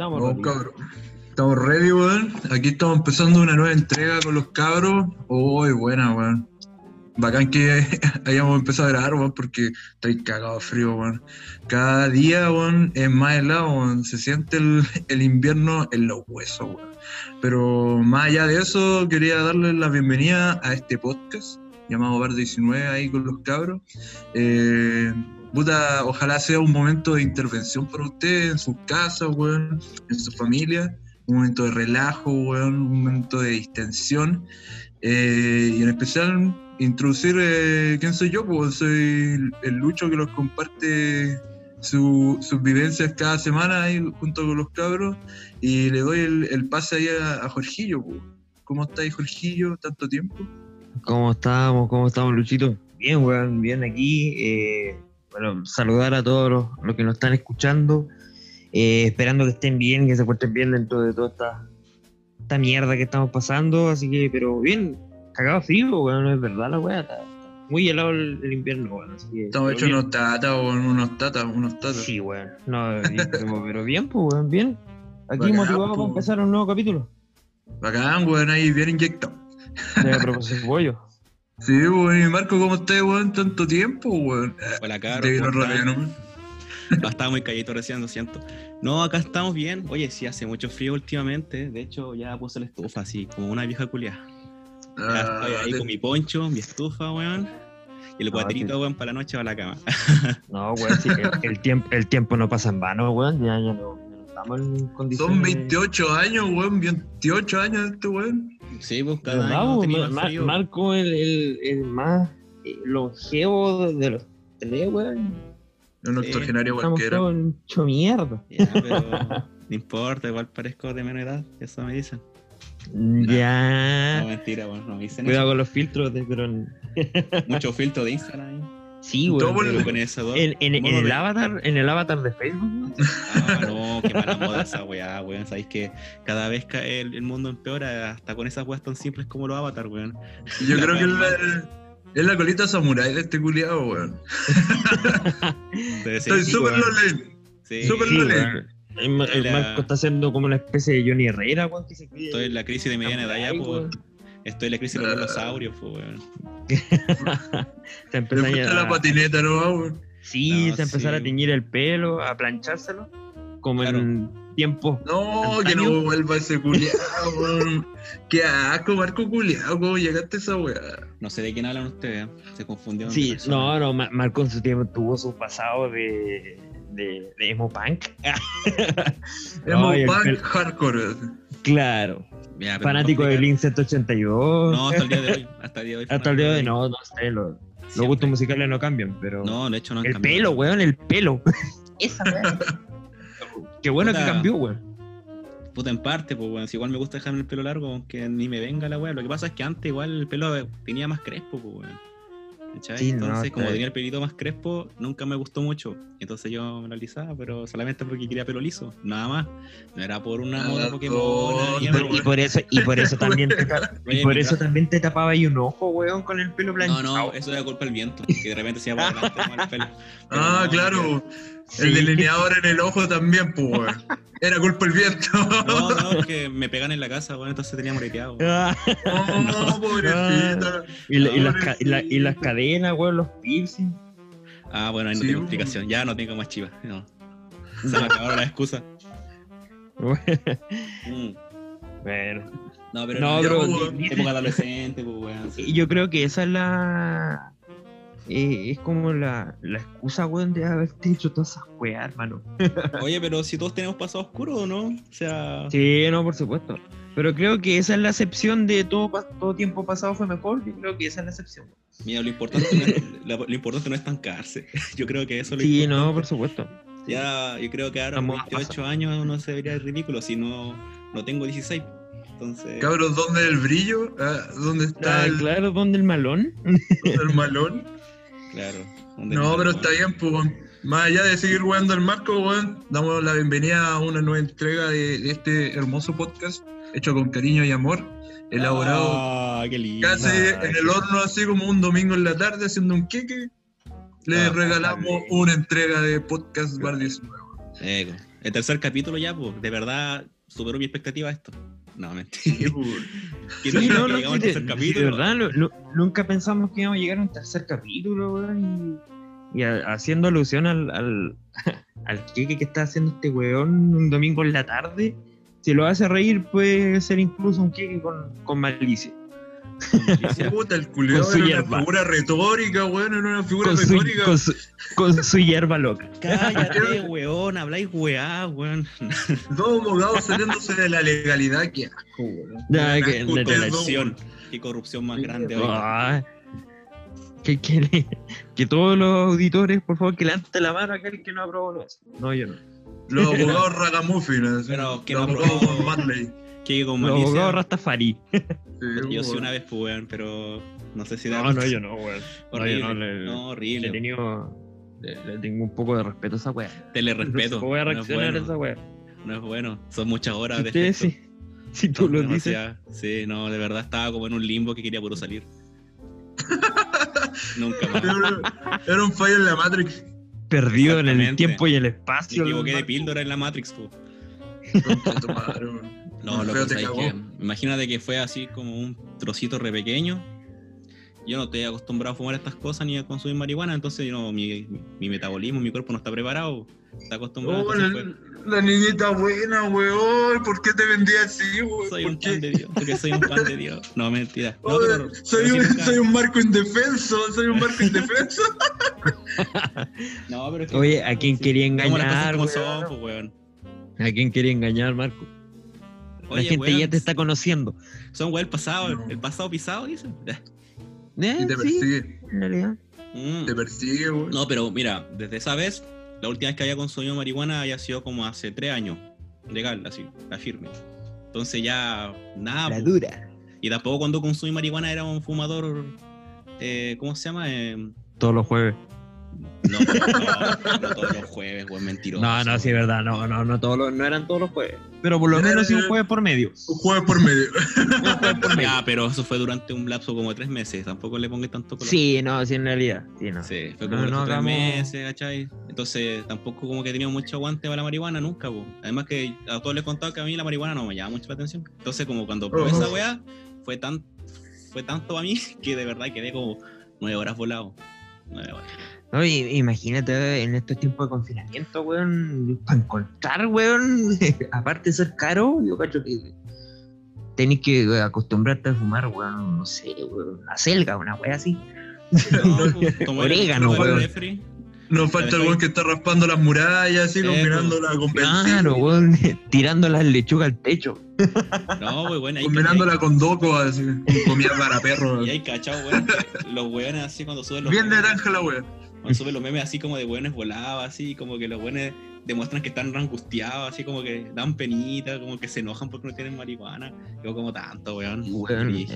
Estamos ready. cabrón. Estamos ready, weón. Aquí estamos empezando una nueva entrega con los cabros. Uy, buena, weón. Bacán que hayamos empezado a grabar, weón, porque estoy cagado de frío, weón. Cada día, weón, es más helado, weón. Se siente el, el invierno en los huesos, weón. Pero más allá de eso, quería darles la bienvenida a este podcast llamado Bar 19 ahí con los cabros. Eh, puta, ojalá sea un momento de intervención para ustedes en sus casas, weón, en su familia, un momento de relajo, weón, un momento de distensión. Eh, y en especial introducir eh, quién soy yo, pues soy el, Lucho que los comparte su- sus vivencias cada semana ahí junto con los cabros y le doy el, pase ahí a, a Jorgillo. pues. ¿Cómo estáis, Jorgillo? ¿Tanto tiempo? ¿Cómo estamos? ¿Cómo estamos, Luchito? Bien, weón, bien aquí. eh, bueno, saludar a todos los, los que nos están escuchando. eh, esperando que estén bien, que se encuentren bien dentro de toda esta, esta mierda que estamos pasando. Así que, pero bien, cagado frío, weón, no es verdad la weá. Está, está muy helado el, el invierno, weón. Así que, Estamos hechos unos tatas, unos tatas, unos tatas. Sí, weón. No, pero, bien, pues, weón, bien. Aquí Bacán, motivado po. para empezar un nuevo capítulo Bacán, weón, ahí bien inyectado. de Profesor Bollo. Sí, weón, y Marco, ¿cómo estás, weón? Tanto tiempo, weón. Hola. Ah, Estaba muy calladito recién, lo siento. No, acá estamos bien. Oye, sí, hace mucho frío últimamente. De hecho, ya puse la estufa, así, como una vieja culiada. Ya Ah, estoy ahí te- con mi poncho, mi estufa, weón. Y el Ah, cuatrito, weón, para la noche va a la cama. No, weón, sí, el, el tiempo, el tiempo no pasa en vano, weón. Ya, ya no, ya no estamos en condiciones. Son 28 años, weón, 28 años este weón. Sí, pues Pero cada no, año tenía Mar- más frío. Marco, el, el, el más eh, longevo de, de los tres, weón. Un Sí, octogenario Estamos cualquiera. hecho mierda. Ya, pero no importa, igual parezco de menor edad, eso me dicen. No, Ya. mentira, weón, no me dicen Cuidado eso. con los filtros de pero Mucho filtro de Instagram. Sí, Con dos. En, en, en modo el avatar, en el avatar de Facebook, weón. Ah, no, qué mala moda esa weá, weón. Sabéis que cada vez que el, el mundo empeora, hasta con esas weas tan simples como los avatar, weón. Yo La creo que es la, es la colita samurai de este culiado, weón. Estoy súper lolén. Sí, súper Sí, lolén. El, Ma- el La- Marco está haciendo como una especie de Johnny Herrera, weón, que se cree. Estoy en la crisis de mediana edad pues. weón. Estoy en la crisis de los dinosaurios, pues, weón. Se Le empezó a, la patineta, ¿no, weón? Sí, No, se empezar sí. a teñir el pelo, a planchárselo, como Claro. en tiempos. No, que no vuelva ese culiado, weón. Qué asco, Marco culiado, ¿cómo llegaste a esa weá? No sé de quién hablan ustedes, ¿eh? se confundieron. Sí, no, no, Ma- Marco en su tiempo tuvo su pasado de, de, de emo punk. No, Emo punk hardcore. claro, Ya, fanático de Blink 182. No, hasta el día de hoy. Hasta el día de hoy. Hasta el día de hoy, no, no sé, lo- los gustos musicales no cambian, pero. No, de hecho no han el cambiado. pelo, weón, el pelo. Esa weón. Qué bueno que cambió, weón. Puta, en parte, pues, weón. Si igual me gusta dejarme el pelo largo, aunque ni me venga la weá. Lo que pasa es que antes igual el pelo tenía más crespo, pues, weón. ¿Cachai? Sí, no, Entonces, está como tenía el pelito más crespo, nunca me gustó mucho. Entonces yo me lo alisaba, pero solamente porque quería pelo liso, nada más. No era por una Ah, moda Pokémon. Y por, y por eso, y por eso también te, y por eso también te tapaba ahí un ojo, weón, con el pelo No, planchado. no, eso era culpa del viento, que de repente se iba por el pelo. Pero Ah, no, claro. Sí. El delineador en el ojo también, pues, weón. Era culpa del viento. No, no, es que me pegan en la casa, bueno, entonces tenía moreteado. Ah, No, pobrecita. y, la- y las, ca- y la- y las cadenas, weón, los piercing. Ah, bueno, ahí no Sí, tengo explicación. Ya no tengo más chivas. No. Se me acabaron las excusas. Mm. bueno, No, pero No, no, época adolescente, pues, weón. sí. yo creo que esa es la. Eh, es como la, la excusa, weón, de haberte hecho todas esas weas, hermano. Oye, pero si todos tenemos pasado oscuro, ¿o no? O sea, Sí, no, por supuesto. Pero creo que esa es la excepción de todo, todo tiempo pasado fue mejor. Yo creo que esa es la excepción. mira, lo importante, no es, lo, lo importante no es estancarse. Yo creo que eso es lo Sí, importante. no, por supuesto. Ya, yo creo que ahora moda 28 años uno se vería ridículo si no, no tengo 16. Entonces, Cabros, ¿dónde el brillo? Ah, ¿Dónde está Ah, el, claro, ¿dónde el malón? el malón? claro. ¿dónde No, pero está bien, pues. Más allá de seguir jugando al marco, weón, damos la bienvenida a una nueva entrega de, de este hermoso podcast, hecho con cariño y amor, elaborado Ah, qué lindo. casi Ah, en el horno, así como un domingo en la tarde, haciendo un queque. Le Ah, regalamos una entrega de podcast Bar 19. Eco. El tercer capítulo ya, pues, de verdad superó mi expectativa esto. No, mentira. Sí, no, que no, llegamos al sí, tercer de, capítulo. de verdad, no- nunca pensamos que íbamos a llegar a un tercer capítulo, weón. Y, y a- haciendo alusión al, al, al queque que está haciendo este weón un domingo en la tarde, si lo hace reír, puede ser incluso un queque con, con malicia. Puta, el su era una hierba. figura retórica, weón, era una figura Con su, retórica. con, su, con su hierba loca. Cállate, weón, habláis weá, weón. Dos abogados saliéndose de la legalidad, qué asco, weón. Ya, Qué que- de Corrupción. Qué corrupción más grande hoy. Ah, que, que, que todos los auditores, por favor, que levanten la mano a aquel que no aprobó eso. No, yo no. Los abogados ragamuffin. Pero que los no abogados aprobó. Marley. Que con Los abogados Rastafari. Sí, Yo sí una vez, pues, weón, pero no sé si da No, no, yo no, weón. No, Horrible. no, No, le, le he horrible. tenido. Le, le tengo un poco de respeto a esa weá. Te le respeto. No voy a no, es reaccionar a bueno, esa weá. no es bueno. Son muchas horas Si de efecto. sí. Si tú Son lo dices. Sí, no, de verdad estaba como en un limbo que quería puro salir. Nunca más. Era, era un fallo en la Matrix. Perdido en el tiempo y el Me espacio. equivoqué de píldora en la Matrix, po. No, lo que que imagínate que fue así como un trocito re pequeño. Yo no estoy acostumbrado a fumar estas cosas ni a consumir marihuana, entonces yo no, mi, metabolismo, mi cuerpo no está preparado. Está acostumbrado. Oh, la, la niñita buena, weón. ¿Por qué te vendí así, weón? soy ¿Por un qué? pan de Dios, porque soy un pan de Dios. No, mentira. No, pero, soy, pero un, sí soy un marco indefenso, soy un marco indefenso. No, pero es que- Oye, ¿a quién quería Digamos las cosas engañar? como weón? son, pues, weón. ¿A quién quería engañar, Marco? La gente weón, ya te está conociendo. Son weón el pasado, No. el pasado pisado, dicen. Eh, Y te sí, persigue, en realidad. Mm. te persigue, weón. No, pero mira, desde esa vez, la última vez que había consumido marihuana había sido como hace tres años. Legal, así, la firme. Entonces ya, nada. La dura. Y tampoco cuando consumí marihuana era un fumador, eh, ¿cómo se llama? Eh, Todos los jueves. No, no, no todos los jueves, weón, mentiroso. No, no, sí, es verdad. No, no, no, todos los, no eran todos los jueves. Pero por lo menos sí un jueves por medio. Un jueves por medio. Un jueves por medio. Ya, pero eso fue durante un lapso como de tres meses. Tampoco le pongo tanto color. Sí, no, sí, en realidad. Sí, no. Sí, fue como no tres meses, ¿cachai? Entonces tampoco como que he tenido mucho aguante para la marihuana nunca, po. Además que a todos les he contado que a mí la marihuana no me llama mucho la atención. Entonces como cuando probé esa weá, fue tan fue tanto para mí que de verdad quedé como nueve horas volado. Nueve horas. No, y- imagínate en estos tiempos de confinamiento, weón, para encontrar, weón, aparte de ser caro, yo cacho que tenés que eh, acostumbrarte a fumar, weón, no sé, weón, una selga, una wea así. No, pues, Orégano, weón. Nos falta el weón que está raspando las murallas, así, Eh, combinándola con benzina. Claro, weón, tirando las lechugas al techo. No, pues bueno, ahí Combinándola con doco, así, con comida para perros. y hay cachado, weón. Los weones así cuando suben los Bien naranja la wea. Cuando suben los memes así como de weones volados, así como que los weones demuestran que están angustiados, así como que dan penita, como que se enojan porque no tienen marihuana. Yo como tanto, weón.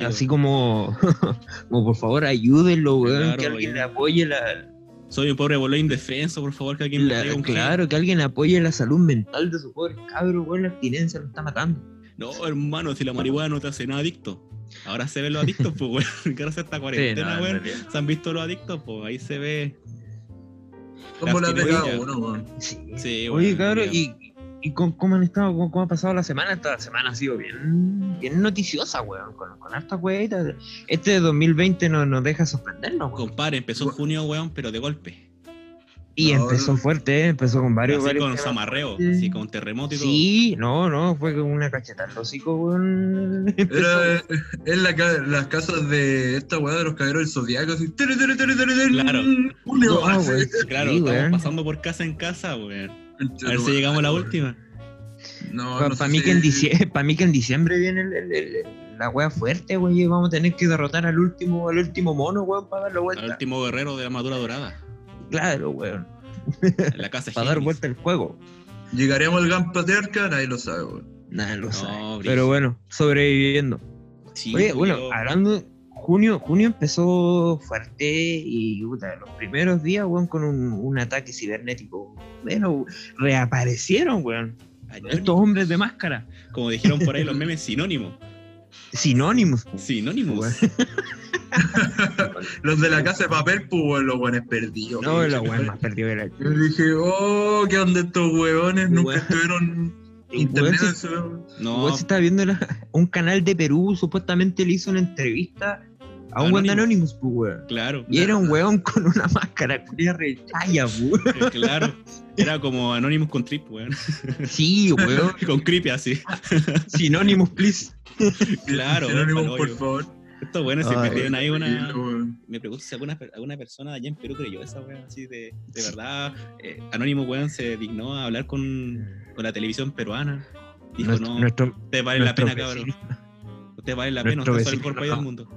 Así como, como por favor ayúdenlo, weón, Claro, que alguien weón. le apoye la, Soy un pobre boludo indefenso, por favor, que alguien me la- traiga un claro, que alguien apoye la salud mental de su pobre cabro, weón, la abstinencia lo está matando. No, hermano, si la marihuana no te hace nada adicto. Ahora se ven los adictos, pues, weón. Ahora se esta cuarentena, no, weón. Se han visto los adictos, pues ahí se ve. Como las de cada uno, weón. Sí. Sí, Oye, weón, cabrón, bien. ¿y, y cómo, cómo han estado? ¿Cómo, cómo ha pasado la semana? Esta semana ha sido bien, bien noticiosa, weón, con, con hartas weitas. Este 2020 no, nos deja sorprendernos, weón. Compadre, empezó en junio, weón, pero de golpe. Y No, empezó fuerte, ¿eh? empezó con varios, así varios con zamarreo, Sí. así con terremoto y todo. Sí, no, no, fue como una cacheta al hocico, weón. Era en la, las casas de esta weá de los caballeros del zodiaco, así. Claro. Julio, No, así. weón, Claro, sí, estamos pasando por casa en casa, weón. A ver si llegamos a la última. No, Para no sé mí, si- que en diciembre, pa' mí que en diciembre viene el- el- el- la wea fuerte, güey. Vamos a tener que derrotar al último, al último mono, weón, para dar la Al vuelta. último guerrero de la armadura dorada. Claro, weón. En la casa Para dar vuelta el juego. ¿Llegaremos al gran patriarca? Nadie lo sabe, weón. Nada, lo No, sabe. Pero bueno, sobreviviendo. Sí, Oye, bueno, hablando, junio, junio empezó fuerte y puta, los primeros días, weón, con un, un ataque cibernético. Bueno, reaparecieron, weón. Estos hombres de máscara. Como dijeron por ahí los memes, sinónimo. Sinónimos. po. Sinónimos. Weón. Los de la casa de papel, pues, weón, los buenos perdidos. No, la weón más perdido que la Yo dije, oh, ¿qué onda estos huevones? Nunca estuvieron internet. si- eso. No, Weón, se estaba viendo la- un canal de Perú, supuestamente le hizo una entrevista a un weón de Anonymous. Pues, weón. claro, Y era un weón con una máscara culia retalla, weón. claro. Era como Anonymous con Trip, weón. Sí, weón. con Creepy así. Sinónimos, please. Claro, Sinónimos, weón, por favor. Estos buenos se Ay, metieron ahí una. Me pregunto si alguna, alguna persona allá en Perú creyó esa weón, así de, de verdad. Eh, Anónimo weón se dignó a hablar con, con la televisión peruana. Dijo, Nuestro, no, nuestro, ustedes valen la pena, cabrón. vecino- Ustedes valen la pena, ustedes son el mejor país del mundo.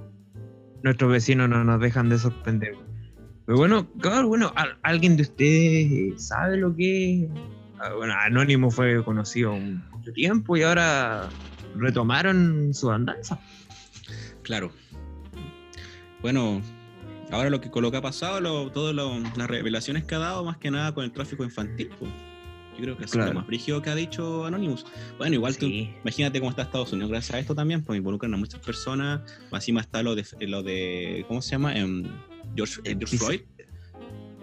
nuestros vecinos no nos dejan de sorprender. Pero bueno, claro, bueno, ¿al- ¿alguien de ustedes sabe lo que es? Ah, Bueno, Anónimo fue conocido un- mucho tiempo y ahora retomaron su andanza. Claro. Bueno, ahora lo que, con lo que ha pasado, lo- todas las revelaciones que ha dado, más que nada con el tráfico infantil. pues. Yo creo que es Claro. lo más brígido que ha dicho Anonymous. Bueno, igual tú, Sí. imagínate cómo está Estados Unidos gracias a esto también, pues involucran a muchas personas. Más encima está lo de, lo de ¿cómo se llama? Em, George, eh, George Floyd.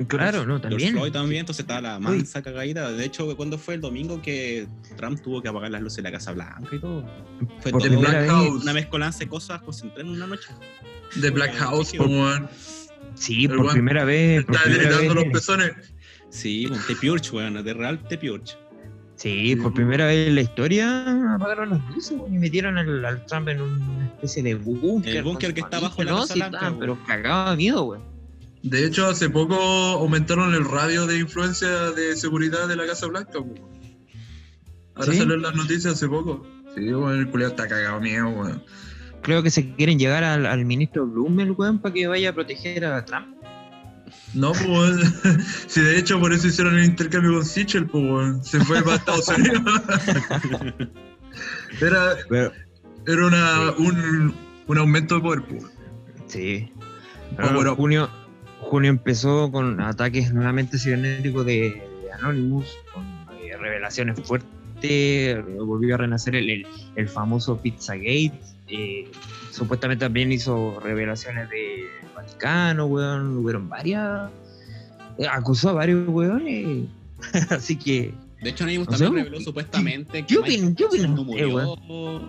Claro, ¿no? George También. Floyd también, entonces está la mansa cagadita. De hecho, cuando fue el domingo que Trump tuvo que apagar las luces de la Casa Blanca y todo. Fue Por todo Black una mezcolanza de cosas concentradas en una noche. The Black House, weón. Sí, El por primera vez. por Está primera gritando vez- los pezones. Sí, con The Purge, weón, de real The Purge. Sí, por primera vez en la historia apagaron las luces weón, y metieron al, al Trump en una especie de búnker. El búnker que está bajo la Casa Blanca. Pero cagaba de miedo, weón. De hecho, hace poco aumentaron el radio de influencia de seguridad de la Casa Blanca. Ahora ¿Sí? salió en las noticias hace poco. Sí, weón, el culiado está cagado miedo, weón. Creo que se quieren llegar al, al ministro Blumel, weón, para que vaya a proteger a Trump. No, pues. Si de hecho por eso hicieron el intercambio con Sichel, pues. Se fue para Estados Unidos. Era, Pero, era una, un, un aumento de poder, pues. sí. Bueno. junio, junio empezó con ataques nuevamente cibernéticos de, de Anonymous, con eh, revelaciones fuertes. Volvió a renacer el, el, el famoso Pizzagate. eh, supuestamente también hizo revelaciones de Vaticano, weón. Hubieron varias. eh, acusó a varios weones. Así que. De hecho, Anonymous también sea, reveló supuestamente ¿qué que Michael no murió,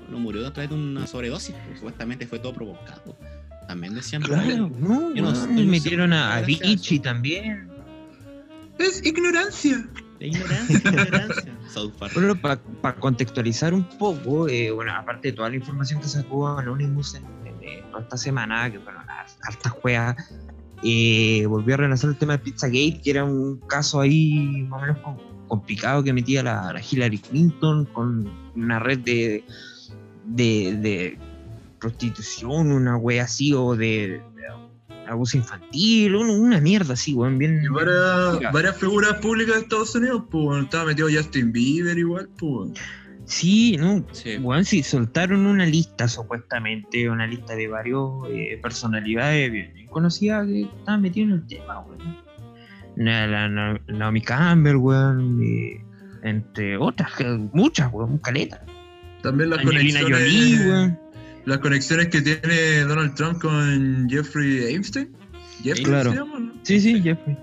no murió a través de una sobredosis. pues, supuestamente fue todo provocado. También decían. Claro, no, Yo no metieron a, a gracias a Vichy eso. también. Es ignorancia. De ignorancia, ignorancia. South Park. Bueno, para contextualizar un poco, eh, bueno, aparte de toda la información que sacó Anonymous en, en- en toda esta semana, que fueron las hartas juegas, eh, volvió a renacer el tema de Pizzagate, que era un caso ahí más o menos com- complicado que metía la, la Hillary Clinton con una red de, de, de prostitución, una wea así, o de, de abuso infantil, un- una mierda así, weón, bien. Y varias, varias figuras públicas de Estados Unidos, pues, weón. Estaba metido Justin Bieber igual, pues, weón. Sí, no, Sí. Bueno, sí, soltaron una lista supuestamente, una lista de varios eh, personalidades bien, bien conocidas que estaban metidas en el tema, weón. La, la- la- Naomi Campbell, weón, eh, entre otras, muchas, weón, caleta. También las Angelina conexiones. Jolie, weón. Las conexiones que tiene Donald Trump con Jeffrey Epstein. Jeffrey Claro. se llama, ¿no? Sí, sí, Jeffrey.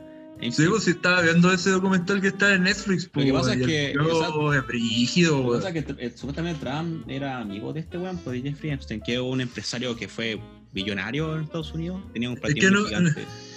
Sí, pues sí estaba viendo ese documental que está en Netflix, pues, que pasa es que- es brígido, Lo que pasa es que eh, supuestamente Trump era amigo de este weón, pues de Jeffrey Epstein, que es un empresario que fue billonario en Estados Unidos. Tenía un que patrimonio no- gigante. No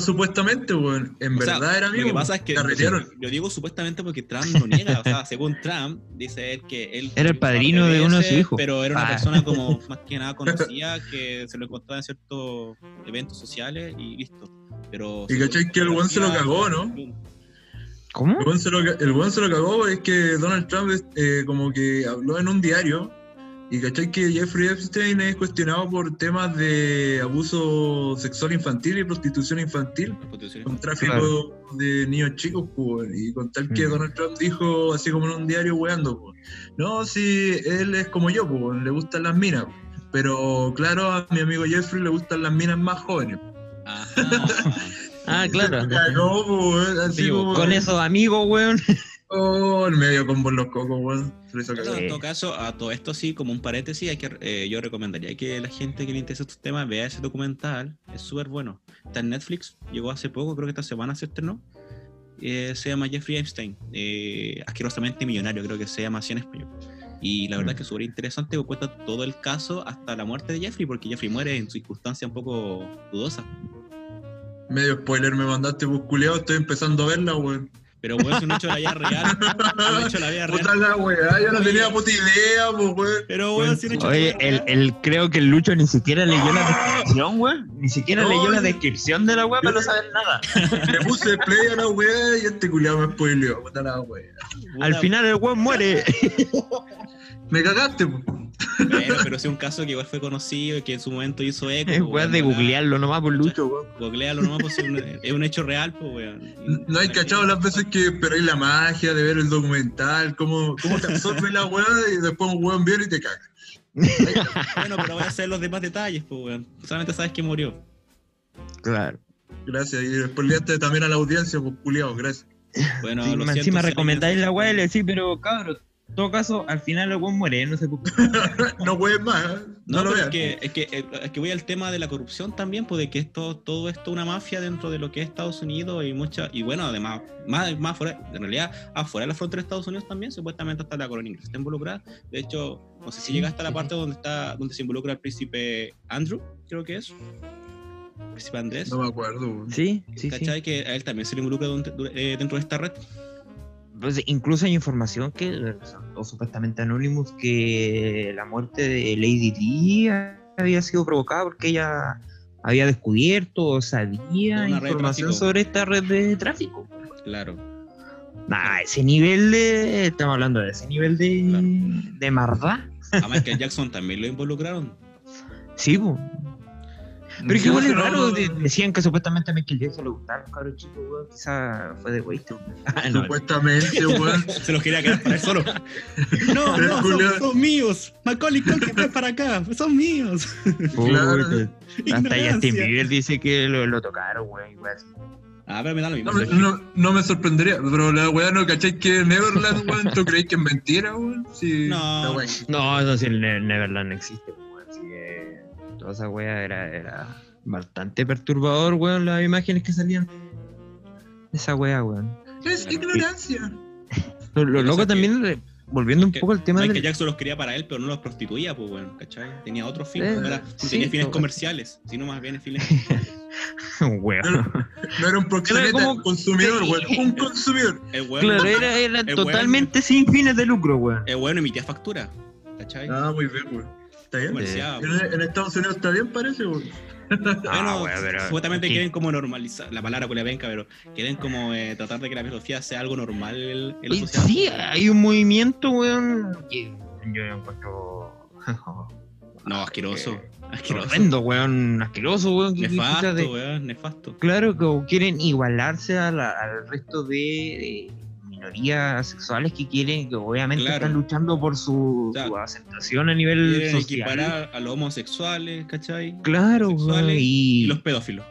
supuestamente, weón. En O sea, verdad era amigo. Lo que pasa es que lo digo supuestamente porque Trump lo niega. O sea, según Trump, dice él que él. Era el padrino de uno de sus hijos. Pero era una Ah. persona como más que nada conocida que se lo encontraba en ciertos eventos sociales y listo. Pero. Y cachai que el weón se lo cagó, ¿no? ¿Cómo? El weón se lo, el weón se lo cagó es que Donald Trump eh, como que habló en un diario y cachai que Jeffrey Epstein es cuestionado por temas de abuso sexual infantil y prostitución infantil con tráfico Claro. de niños chicos pues, y con tal que Mm. Donald Trump dijo así como en un diario weando pues, no si él es como yo pues, le gustan las minas pero claro a mi amigo Jeffrey le gustan las minas más jóvenes Ajá. Ah, claro. Se cagó, pues, así Sí, como- Con esos amigos, weón. Oh, el medio combo en los cocos, weón. En todo caso, a todo esto sí, como un paréntesis, hay que, eh, yo recomendaría que la gente que le interese estos temas vea ese documental. Es súper bueno. Está en Netflix, llegó hace poco, creo que esta semana se estrenó. Eh, se llama Jeffrey Epstein, eh, asquerosamente millonario, creo que se llama así en español. Y la verdad es que es súper interesante, porque cuenta todo el caso hasta la muerte de Jeffrey, porque Jeffrey muere en circunstancias un poco dudosas. Medio spoiler me mandaste, pues culiao, estoy empezando a verla, weón. Pero bueno, es un hecho de la vida real. Un hecho de la vida Puta real. la weá, yo no tenía puta idea, pues weón. Pero bueno, es un hecho de Oye, la vida el, real. el, creo que el Lucho ni siquiera leyó la descripción, weón. Ni siquiera No, leyó la descripción de la weá para no saber nada. Le puse play a la weá y este culiao me spoileó, puta la weá. Al Puta, final el weón muere. Me cagaste, pues. Bueno, pero es un caso que igual fue conocido y que en su momento hizo eco. Es pues, weón de googlearlo nomás por Lucho, weón. Googlealo nomás, pues es un, es un hecho real, pues, weón. No hay cachado las veces que esperáis la magia de ver el documental, cómo, cómo te absorbe la weá y después un weón viene y te caga. Bueno, pero voy a hacer los demás detalles, pues, weón. Solamente sabes que murió. Claro. Gracias. Y spoileaste también a la audiencia, pues culiao, gracias. Bueno, Sí, lo encima recomendáis la weá y le decís, pero cabrón, en todo caso, al final el weón muere, no por qué. No wees más, ¿eh? no, No, lo veas. es que, es, que, es que voy al tema de la corrupción también, pues de que esto, todo esto es una mafia dentro de lo que es Estados Unidos y mucha, y bueno, además, más, más fuera, en realidad, afuera de la frontera de Estados Unidos también, supuestamente hasta la colonia inglesa está involucrada. De hecho, no sé si Sí, llegaste a la sí, parte donde está, donde se involucra el príncipe Andrew, creo que es. Príncipe Andrés. No me acuerdo. Sí, sí, sí. ¿Cachai? Que a él también se le involucra dentro, eh, dentro de esta red. Pues, incluso hay información que saltó supuestamente Anonymous que la muerte de Lady Di había sido provocada porque ella había descubierto o sabía información sobre esta red de tráfico. Claro. Nah, ese nivel de. Estamos hablando de ese nivel de, Claro. de maldad. A Michael Jackson también lo involucraron. Sí, po. Pero es que igual es raro, de- decían que supuestamente a Michael Jackson le gustaban los cabros chicos, weón. Quizá fue de güey. no, Supuestamente, weón. Se los quería quedar para él solo. No, no, son, son míos. Macaulay Culkin, ven para acá. Son míos. Claro. Hasta. Justin Bieber dice que lo, lo tocaron, güey. igual. Ah, pero me da lo mismo. No, me- no, no me sorprendería, pero la weá no cachai que Neverland, weón, ¿tú crees que es mentira, weón? Sí, No. No, eso sí, Neverland existe. Que toda esa wea era, era bastante perturbador, weón, las imágenes que salían de esa wea, weón. Es ignorancia. Lo, loco que- también, eh, volviendo un que poco al tema Michael del... Jackson los quería para él, pero no los prostituía, pues, bueno, ¿cachai? Tenía otros Eh, fines, no, era- no sí, tenía fines no, comerciales, sino más bien fines. Weón. No era un proxeneta, Era como- un consumidor, weón. Un consumidor. El Claro, era, era el totalmente sin fines de lucro, weón. el bueno emitía factura, ¿cachai? Ah, muy bien, weón. ¿Está bien? Comerciaba, En, en Estados Unidos está bien, parece, weón. Bueno, Ah, pero- supuestamente quieren como normalizar, la palabra culia venca, pero quieren como eh, tratar de que la filosofía sea algo normal en, en la Y sociedad. Sí, hay un movimiento, weón, que yo encuentro... No, asqueroso, asqueroso. Horrendo, weón, asqueroso, weón. Nefasto, de- weón, nefasto. Claro que quieren igualarse a la- al resto de, de minorías sexuales que quieren, que obviamente Claro. están luchando por su, aceptación a nivel Quieren social. equiparar a los homosexuales, ¿cachai? Claro, weón, sexuales y, Y los pedófilos.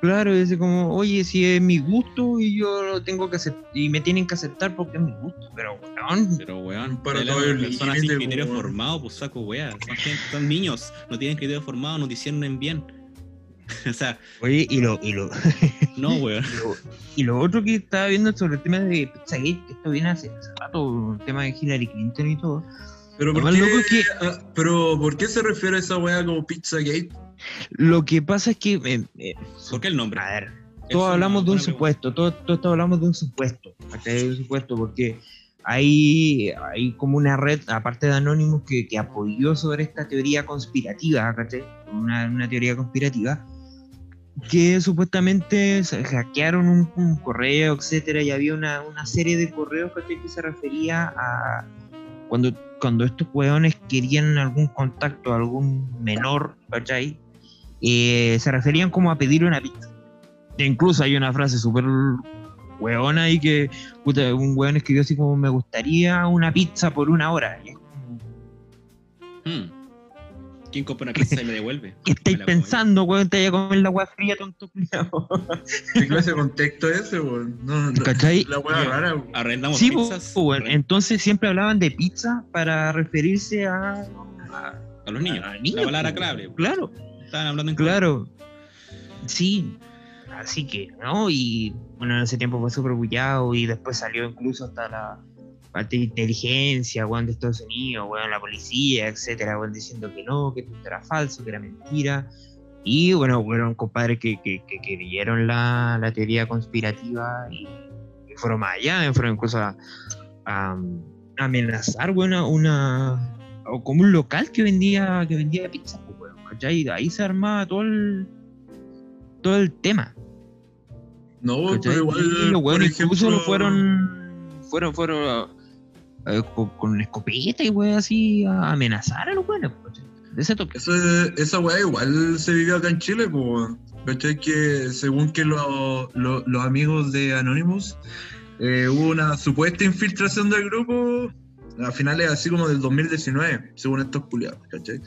claro, es como, oye, si es mi gusto y yo lo tengo que aceptar, y me tienen que aceptar porque es mi gusto, pero weón, Pero, weón, Para él todo es el una persona sin criterio weón. formado, pues saco weá. Son, gente- son niños, no tienen criterio formado, no disciernen bien. o sea, oye, y lo, y lo, no, weón. y lo, y lo otro que estaba viendo sobre el tema de Pizzagate, que esto viene hace, hace rato, el tema de Hillary Clinton y todo. Pero ¿por, qué, loco es que- pero ¿por qué se refiere a esa weá como Pizzagate? Lo que pasa es que, eh, eh, ¿Por qué el nombre? a ver, todos hablamos de un supuesto, todos, todos, hablamos de un supuesto. De un supuesto, porque hay, hay como una red, aparte de Anonymous, que, que apoyó sobre esta teoría conspirativa, ¿cachai? Una, una teoría conspirativa, que supuestamente hackearon un, correo, etcétera, y había una, una serie de correos. Que se refería a cuando, cuando estos hueones querían algún contacto, algún menor, ¿cachai? Eh, se referían como a pedir una pizza. E incluso hay una frase súper hueona ahí que puta, un hueón escribió así como me gustaría una pizza por una hora. ¿Quién compra una pizza y me devuelve? ¿Qué estáis pensando, weón? Te vaya a comer la weá fría, tonto culiao. ¿Qué clase de contexto es ese, weón? No, no, ¿Cachai? La weá rara, weón. Arrendamos Sí, pizzas pues, weón. Entonces siempre hablaban de pizza para referirse a. a- a los niños. a niños, la palabra pues, clave. Claro. Estaban hablando en Claro. Sí. Así que, ¿no? Y bueno, en ese tiempo fue súper bullado y después salió incluso hasta la parte de inteligencia, weón, de Estados Unidos, weón, la policía, etcétera, weón, diciendo que no, que esto era falso, que era mentira. Y bueno, fueron compadres que, que, que creyeron la, la teoría conspirativa y, y fueron más allá, fueron incluso a, a amenazar, weón, a una, o como un local que vendía, que vendía pizza, pues, weón, ¿cachai? Ahí se armaba todo el, todo el tema. No, ¿cachai? pero igual. y los weones incluso fueron, fueron, fueron con, con escopeta y weón así a amenazar a los weones. De ese toque. Esa weá igual se vivió acá en Chile, pues. ¿Cachai? Que según que lo- lo- los amigos de Anonymous eh, hubo una supuesta infiltración del grupo a finales así como del 2019, según estos culiados, ¿cachai?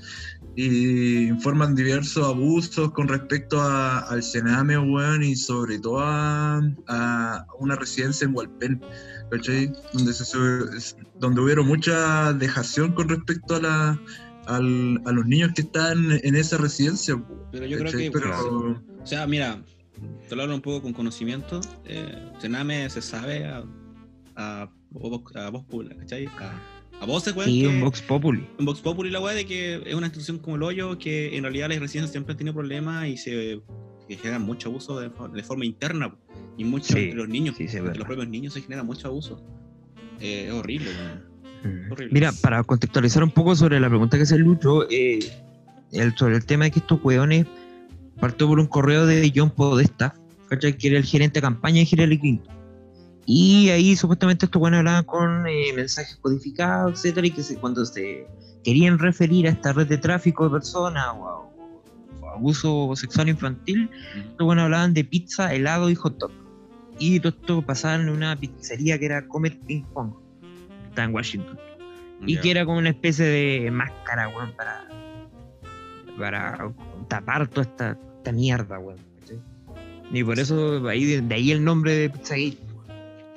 Y informan diversos abusos con respecto al Sename, weón, y sobre todo a, a una residencia en Hualpén, ¿cachai? Donde, se, sube- donde hubieron mucha dejación con respecto a la, al- a los niños que están en esa residencia. Pero yo creo que. Pero- O sea, mira, te lo hablo un poco con conocimiento. Eh, Sename se sabe a, a, a voz pública, ¿cachai? A, a voces, weón. Sí, un Vox Populi. en Vox Populi la weá de que es una institución como el hoyo que en realidad las residencias siempre han tenido problemas y se que generan mucho abuso de, de forma interna. Y mucho Sí, los niños, sí, entre los propios niños se genera mucho abuso. Eh, es horrible. Mm. Horrible. Mira, para contextualizar un poco sobre la pregunta que hace Lucho, eh, el, sobre el tema de que estos weones partió por un correo de John Podesta, ¿cachai? que era el gerente de campaña de Hillary Clinton. Y ahí supuestamente estos weones hablaban con eh, mensajes codificados, etcétera, y que se- cuando se querían referir a esta red de tráfico de personas o, a- o abuso sexual infantil, estos weones hablaban de pizza, helado y hot dog. Y todo esto pasaba en una pizzería que era Comet Ping Pong, que está en Washington. Y que era como una especie de máscara, weón, para, para tapar toda esta, esta mierda, weón. Y por eso ahí, de, de ahí el nombre de Pizzagate.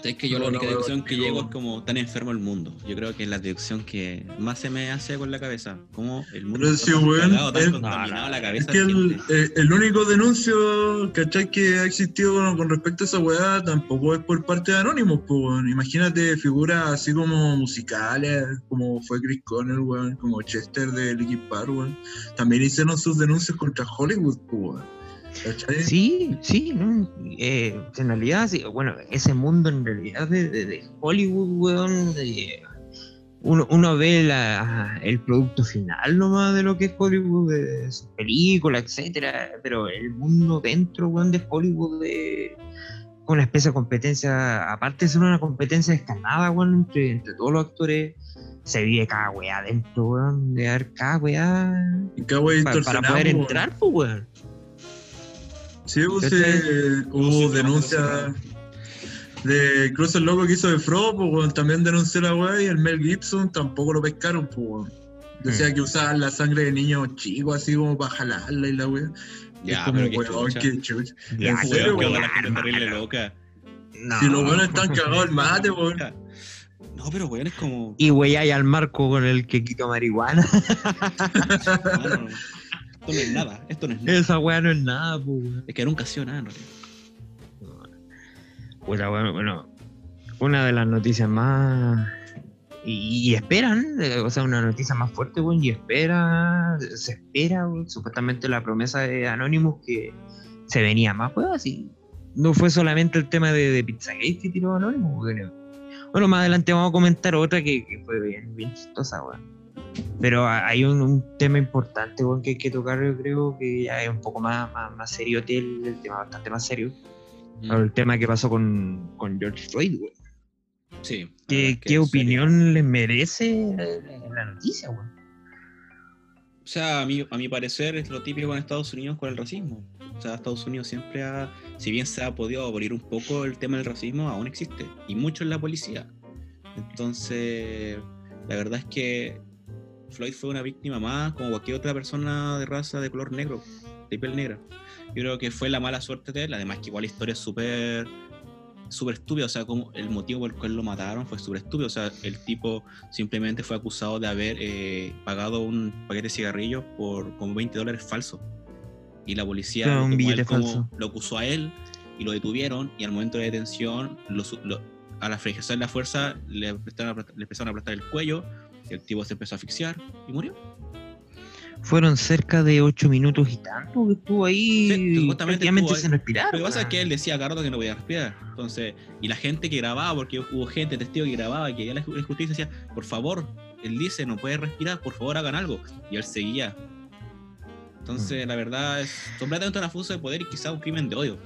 Es que yo No, la única no, deducción que digo- llego es como tan enfermo el mundo. Yo creo que es la deducción que más se me hace con la cabeza. Como el mundo Pero está sí, tan cagado, tan es- contaminado la Es cabeza. que de el, eh, el único denuncio, ¿cachai? Que ha existido con, con respecto a esa weá tampoco es por parte de Anonymous, pues, weón. Imagínate figuras así como musicales, como fue Chris Cornell, weón, como Chester de Linkin Park, weón. También hicieron sus denuncias contra Hollywood, pues. ¿Cachai? Sí, sí, ¿no? Eh, en realidad, sí, bueno, ese mundo en realidad de, de- de Hollywood, weón, de- uno, uno ve la, el producto final nomás de lo que es Hollywood, de sus películas, etcétera, pero el mundo dentro, weón, de Hollywood es una especie de competencia, aparte de ser una competencia escalada, weón, entre, entre todos los actores, se vive cada weá dentro, weón, de ver cada weá para distorsionado, poder entrar, pues, weón. Sí, pues, eh, hubo si denuncias de incluso el loco que hizo de Fro, pues también denunció la weá y el Mel Gibson tampoco lo pescaron, pues. Decía Mm. que usaban la sangre de niños chicos así como para jalarla y la weá. Ya, es como, pero weón, qué chucha. Ya, ¿En serio, weón? la gente terrible loca. No. Si los weones están cagados el mate, weón. No, pero weón es como. Y güey, hay al marco con el que quito marihuana. Esto no es nada. Esto no es nada. Esa weá no es nada, weón. Es que nunca ha sido nada, en realidad. Puta, bueno, bueno, una de las noticias más. Y, y esperan, eh, o sea, una noticia más fuerte, weón, y espera, se espera, weón, supuestamente la promesa de Anonymous que se venía más, pues así. No fue solamente el tema de, de Pizzagate que tiró Anonymous, weón. Bueno, más adelante vamos a comentar otra que, que fue bien, bien chistosa, weón. Pero ha- hay un, un tema importante, que hay que tocar, yo creo que ya es un poco más, más, más serio, el, el tema bastante más serio. Mm. El tema que pasó con, con George Floyd. Sí. ¿Qué, qué opinión les merece la, noticia? O sea, a mi, a mi parecer es lo típico en Estados Unidos con el racismo. O sea, Estados Unidos siempre ha, si bien se ha podido abolir un poco el tema del racismo, aún existe. Y mucho en la policía. Entonces, la verdad es que Floyd fue una víctima más, como cualquier otra persona de raza de color negro, de piel negra. Yo creo que fue la mala suerte de él, además que igual la historia es súper súper estúpida, o sea, como el motivo por el cual lo mataron fue súper estúpido, o sea, el tipo simplemente fue acusado de haber eh, pagado un paquete de cigarrillos por como 20 dólares falsos. Y la policía Claro, lo, un tomó a billete él como- falso. lo acusó a él y lo detuvieron y al momento de detención lo lo- a la frecuencia de la fuerza le, empezaron a le empezaron a aplastar el cuello, el tipo se empezó a asfixiar y murió. Fueron cerca de ocho minutos y tanto que estuvo ahí Sí, prácticamente sin respirar. Lo que pasa es que él decía a rato que no podía respirar. Entonces, y la gente que grababa, porque hubo gente, testigo que grababa, que ya la ju- la justicia decía, por favor, él dice, no puede respirar, por favor hagan algo. Y él seguía. Mm. Entonces, la verdad es completamente un abuso de poder y quizá un crimen de odio.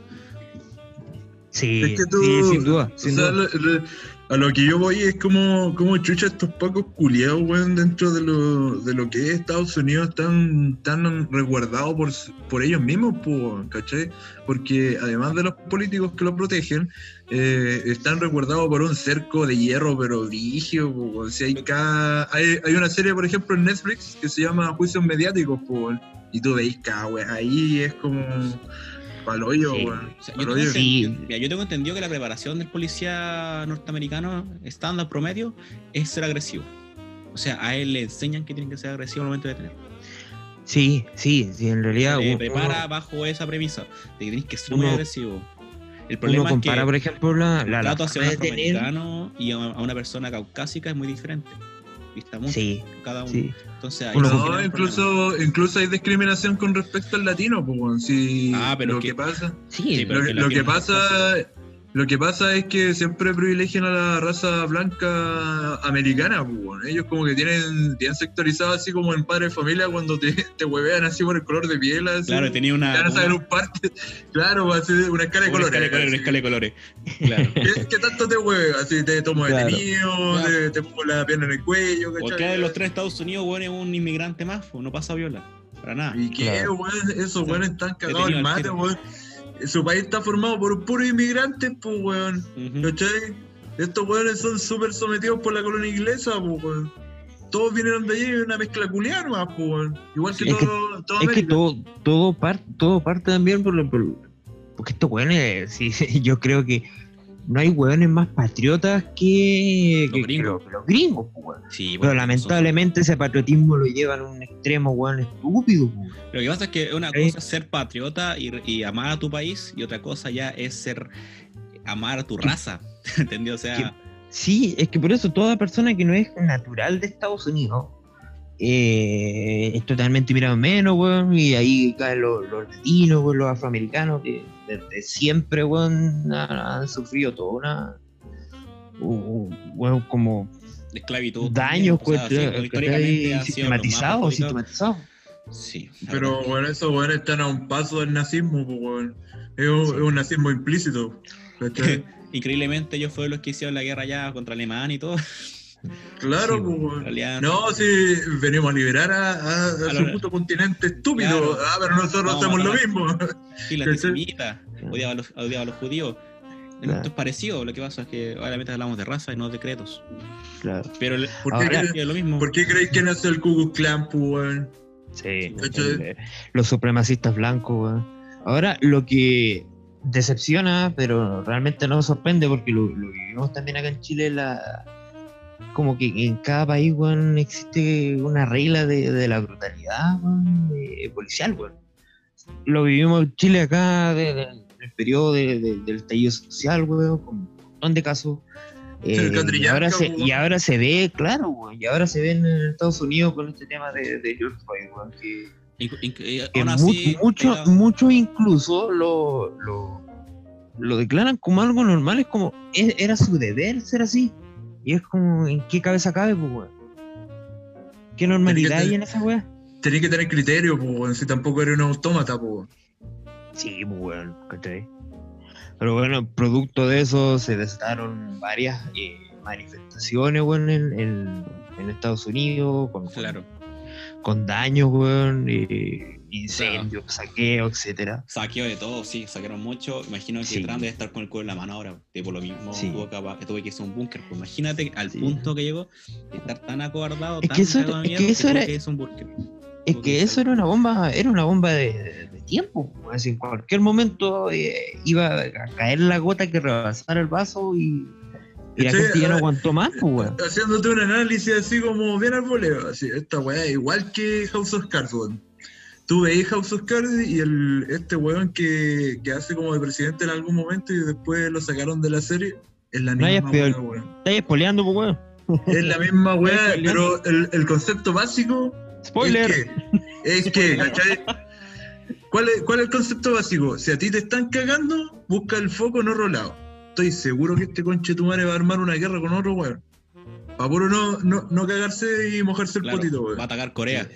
Sí, Es que tú- sí, sin duda. O sin sea, duda. lo- lo- a lo que yo voy es como, como chucha estos pacos culiados, weón, dentro de lo, de lo que es Estados Unidos, están tan resguardados por, por ellos mismos, pues, weón, ¿cachai? Porque además de los políticos que los protegen, eh, están resguardados por un cerco de hierro, pero vigio, o sea, hay, cada, hay, hay una serie, por ejemplo, en Netflix que se llama Juicios Mediáticos, weón, y tú veis cada ahí es como paloyo, Sí. weón. O sea, yo, tengo. Sí. mira, yo tengo entendido que la preparación del policía norteamericano estándar promedio es ser agresivo. O sea, a él le enseñan que tiene que ser agresivo al momento de detener. Sí, sí, sí, en realidad. Se uno- prepara bajo esa premisa de que tienes que ser muy Uno- agresivo. El Uno problema es que por ejemplo, la, la, el trato hacia un de tener- afroamericano y a una persona caucásica es muy diferente. Vista mucho Sí, cada uno. sí. Entonces, sí compara- No, incluso, incluso hay discriminación con respecto al latino, pues, weón. Si Ah, pero lo que, que- pasa, Sí, Sí, pero lo, que lo que pasa, lo que pasa es que siempre privilegian a la raza blanca americana, pues, weón. Ellos como que tienen, tienen sectorizado así como en padre de familia cuando te, te huevean así por el color de piel, así. Claro, tenía una. Te una- un parte, claro, así, una escala de una colores. escala de colores, una escala de colores. Claro. ¿Qué, qué tanto te hueve? Así te tomo Claro. detenido, Claro. te, te pongo la pierna en el cuello, Porque ¿cachai? de los tres Estados Unidos, bueno, es un inmigrante más, pues, no pasa viola. Para nada. ¿Y qué, Claro. weón? Esos weones están cagados al mate, weón. Su país está formado por puros inmigrantes, pues, weón. Ujú. ¿Cachai? Estos weones son súper sometidos por la colonia inglesa, pues, weón. Todos vinieron de allí en una mezcla culiar nomás, pues, weón. Igual que Es que- todo, todo Es que todo, todo, parte, todo parte también por, lo- por- porque estos hueones, sí, yo creo que no hay hueones más patriotas que, Los que- gringos. que los gringos, pues, hueón. Sí, Pero lamentablemente ese patriotismo lo llevan a un extremo, hueón, estúpido. pues. son- Lo que pasa es que una Sí. cosa es ser patriota y, y amar a tu país, y otra cosa ya es ser amar a tu raza. ¿Entendió? O sea, Sí, es que por eso toda persona que no es natural de Estados Unidos eh, es totalmente mirado menos, weón, y ahí caen los, los latinos, weón, los afroamericanos, que desde siempre, weón, han, han sufrido toda una, weón, como de esclavitud. daños, o sea, sistematizados. Sí, la Pero, weón, esos weones están a un paso del nazismo, pues, weón. Es un, Sí. es un nazismo implícito. Increíblemente ellos fueron los que hicieron la guerra ya contra Alemania y todo. Claro, Sí, pues, No, si venimos a liberar a, a- a A su lo- puto continente estúpido. Claro. Ah, pero nosotros a hacemos lo mismo. Sí, la antisemita, odiaba a los, odiaba a los judíos. Claro. Esto es parecido, lo que pasa es que obviamente hablamos de raza y no de decretos. Claro. Pero ¿Por Ahora- qué, es lo mismo. ¿Por qué creéis que nació el Ku Klux Klan, pues? Sí, el- los supremacistas blancos, weón. Ahora, lo que decepciona, pero realmente no sorprende porque lo, lo vivimos también acá en Chile, la como que en cada país, weón, existe una regla de, de la brutalidad, weón, de- policial, weón. Lo vivimos en Chile acá de- de- el periodo de- de- del estallido social, weón, con un montón de casos. Eh, y, ahora se, y ahora se ve, claro, weón, y ahora se ve en Estados Unidos con este tema de, de George Floyd, weón, que, eh, que aún así, mucho, era- mucho incluso lo, lo, lo declaran como algo normal, es como, era su deber ser así. Y es como, ¿en qué cabeza cabe, pues, weón? ¿Qué normalidad hay en esa weá? Tenéis que tener criterio, pues, weón, si tampoco eres un autómata, pues. weón. Sí, pues, weón, ¿cachai? Pero bueno, producto de eso se desataron varias eh, manifestaciones, weón, en, en- en Estados Unidos, con, con- Claro. con daños, weón, eh, incendios, saqueo, etcétera. Saqueo de todo, sí, saquearon mucho. Imagino que Sí. Trump debe estar con el culo en la mano ahora. Tipo lo mismo, Sí. tuvo, que hacer un búnker. Pues imagínate al Sí. punto que llegó, estar tan acobardado, Es tan que eso era- de es que miedo, eso era- que hacer un búnker. Es que que eso era una bomba, era una bomba de, de- de tiempo. pues, así, en cualquier momento eh, iba a caer la gota que rebasara el vaso y, y la Sí, gente ya no aguantó más, pues. Haciéndote un análisis así como bien al voleo, así, esta weá, igual que House of Cards, weón. Tú veis House of Cards y el, este weón que, que hace como de presidente en algún momento y después lo sacaron de la serie, es la No misma weá, weón. Estáis spoileando, pues, weón. Es la misma weá, pero el, el concepto básico Spoiler. es que, es que ¿cachai? ¿Cuál es, ¿Cuál es el concepto básico? Si a ti te están cagando, busca el foco no rolado. Estoy seguro que este conche tu madre va a armar una guerra con otro weón. Para puro no, no, no cagarse y mojarse el Claro, potito, weón. va a atacar Corea.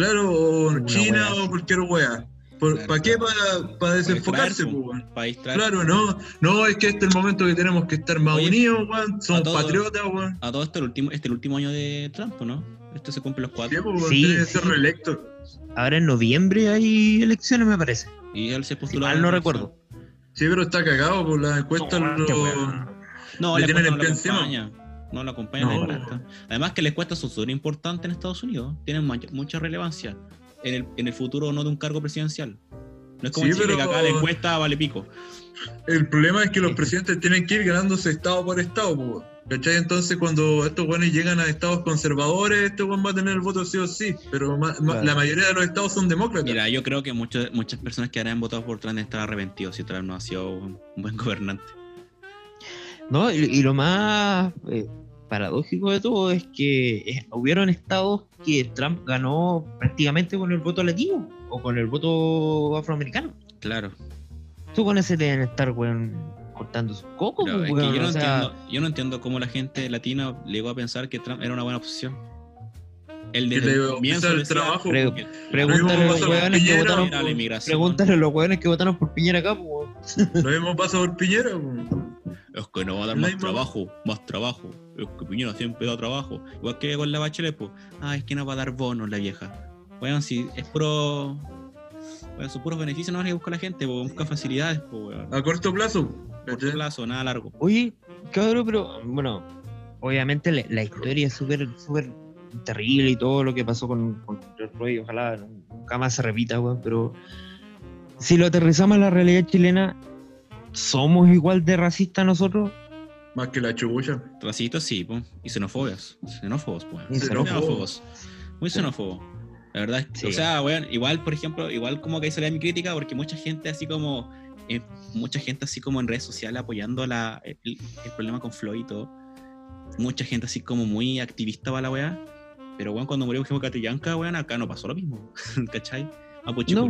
Claro, o Una China o cualquier wea. ¿Para Claro. qué? Para, para desenfocarse, pues. Para. Claro, no. No, es que este es el momento que tenemos que estar más Oye, unidos, weón. Somos todo- patriotas, weón. A todo esto, el último, este es el último año de Trump, ¿no? Este se cumple los Sí, cuatro. Sí, tiene que sí. ser reelecto. Ahora en noviembre hay elecciones, me parece. Y él se Si postuló. mal no recuerdo. Sí, pero está cagado por las encuestas. No, lo- este. No, Le tienen el no pie la encima. No la acompaña la No. encuesta. Además que las encuestas son súper importantes en Estados Unidos. Tienen mucha relevancia en el, en el futuro no de un cargo presidencial. No es como Sí, Chile, que acá la encuesta vale pico. El problema es que los presidentes tienen que ir ganándose estado por estado. ¿Cachai? Entonces, cuando estos weones llegan a estados conservadores, este weón va a tener el voto sí o sí. Pero ma- ma- Claro. la mayoría de los estados son demócratas. Mira, yo creo que muchas muchas personas que habrán votado por Trump están arrepentidos si Trump no ha sido un buen gobernante. No, y, y lo más eh, paradójico de todo es que eh, hubieron estados que Trump ganó prácticamente con el voto latino o con el voto afroamericano. Claro. Tú con ese deben estar, weón, cortando sus cocos, Pero es weón, que yo no, o sea, entiendo, yo no entiendo cómo la gente latina llegó a pensar que Trump era una buena opción. El le el comienzo el decía trabajo. Pre- pregúntale a Lo los weones que votaron por, inmigración. pregúntale a los weones que votaron por Piñera acá, pues, weón. Lo mismo pasa por Piñera, weón. Es que no va a dar más trabajo, más trabajo. Es que Piñera siempre da trabajo. Igual que con la Bachelet, pues. Ah, es que no va a dar bonos la vieja. Bueno, si es puro. Bueno, sus puros beneficios no van a buscar la gente, pues busca facilidades, pues, weón. A corto plazo. Corto ¿cachai? plazo, nada largo. Oye, cabrón, pero bueno, obviamente la, la historia es súper, súper terrible y todo lo que pasó con, con George Floyd, ojalá nunca más se repita, weón, pero si lo aterrizamos a la realidad chilena, ¿somos igual de racistas nosotros? Más que la chubucha. Racistas sí, pues. Y xenófobos. Xenófobos, pues. Xenófobos. Muy xenófobos. La verdad es que, Sí. o sea, weón, igual, por ejemplo, igual como que ahí salía mi crítica, porque mucha gente así como, eh, mucha gente así como en redes sociales apoyando la, el, el problema con Floyd y todo. Mucha gente así como muy activista para la weá. Pero weón, cuando murió por ejemplo Catillanca, weón, acá no pasó lo mismo. ¿Cachai? Mapuche No.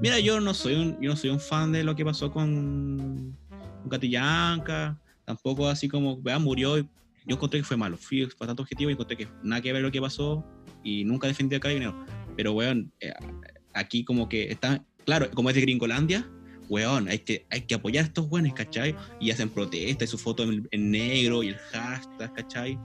Mira, yo no soy un, yo no soy un fan de lo que pasó con, con Catillanca. Tampoco así como, vea, murió. y Yo encontré que fue malo. Fui bastante objetivo y encontré que nada que ver lo que pasó. Y nunca defendí a Carabinero. Pero, weón, eh, aquí como que está, claro, como es de Gringolandia, weón, hay que, hay que apoyar a estos weones, ¿cachai? Y hacen protestas y su foto en, en negro y el hashtag, ¿cachai?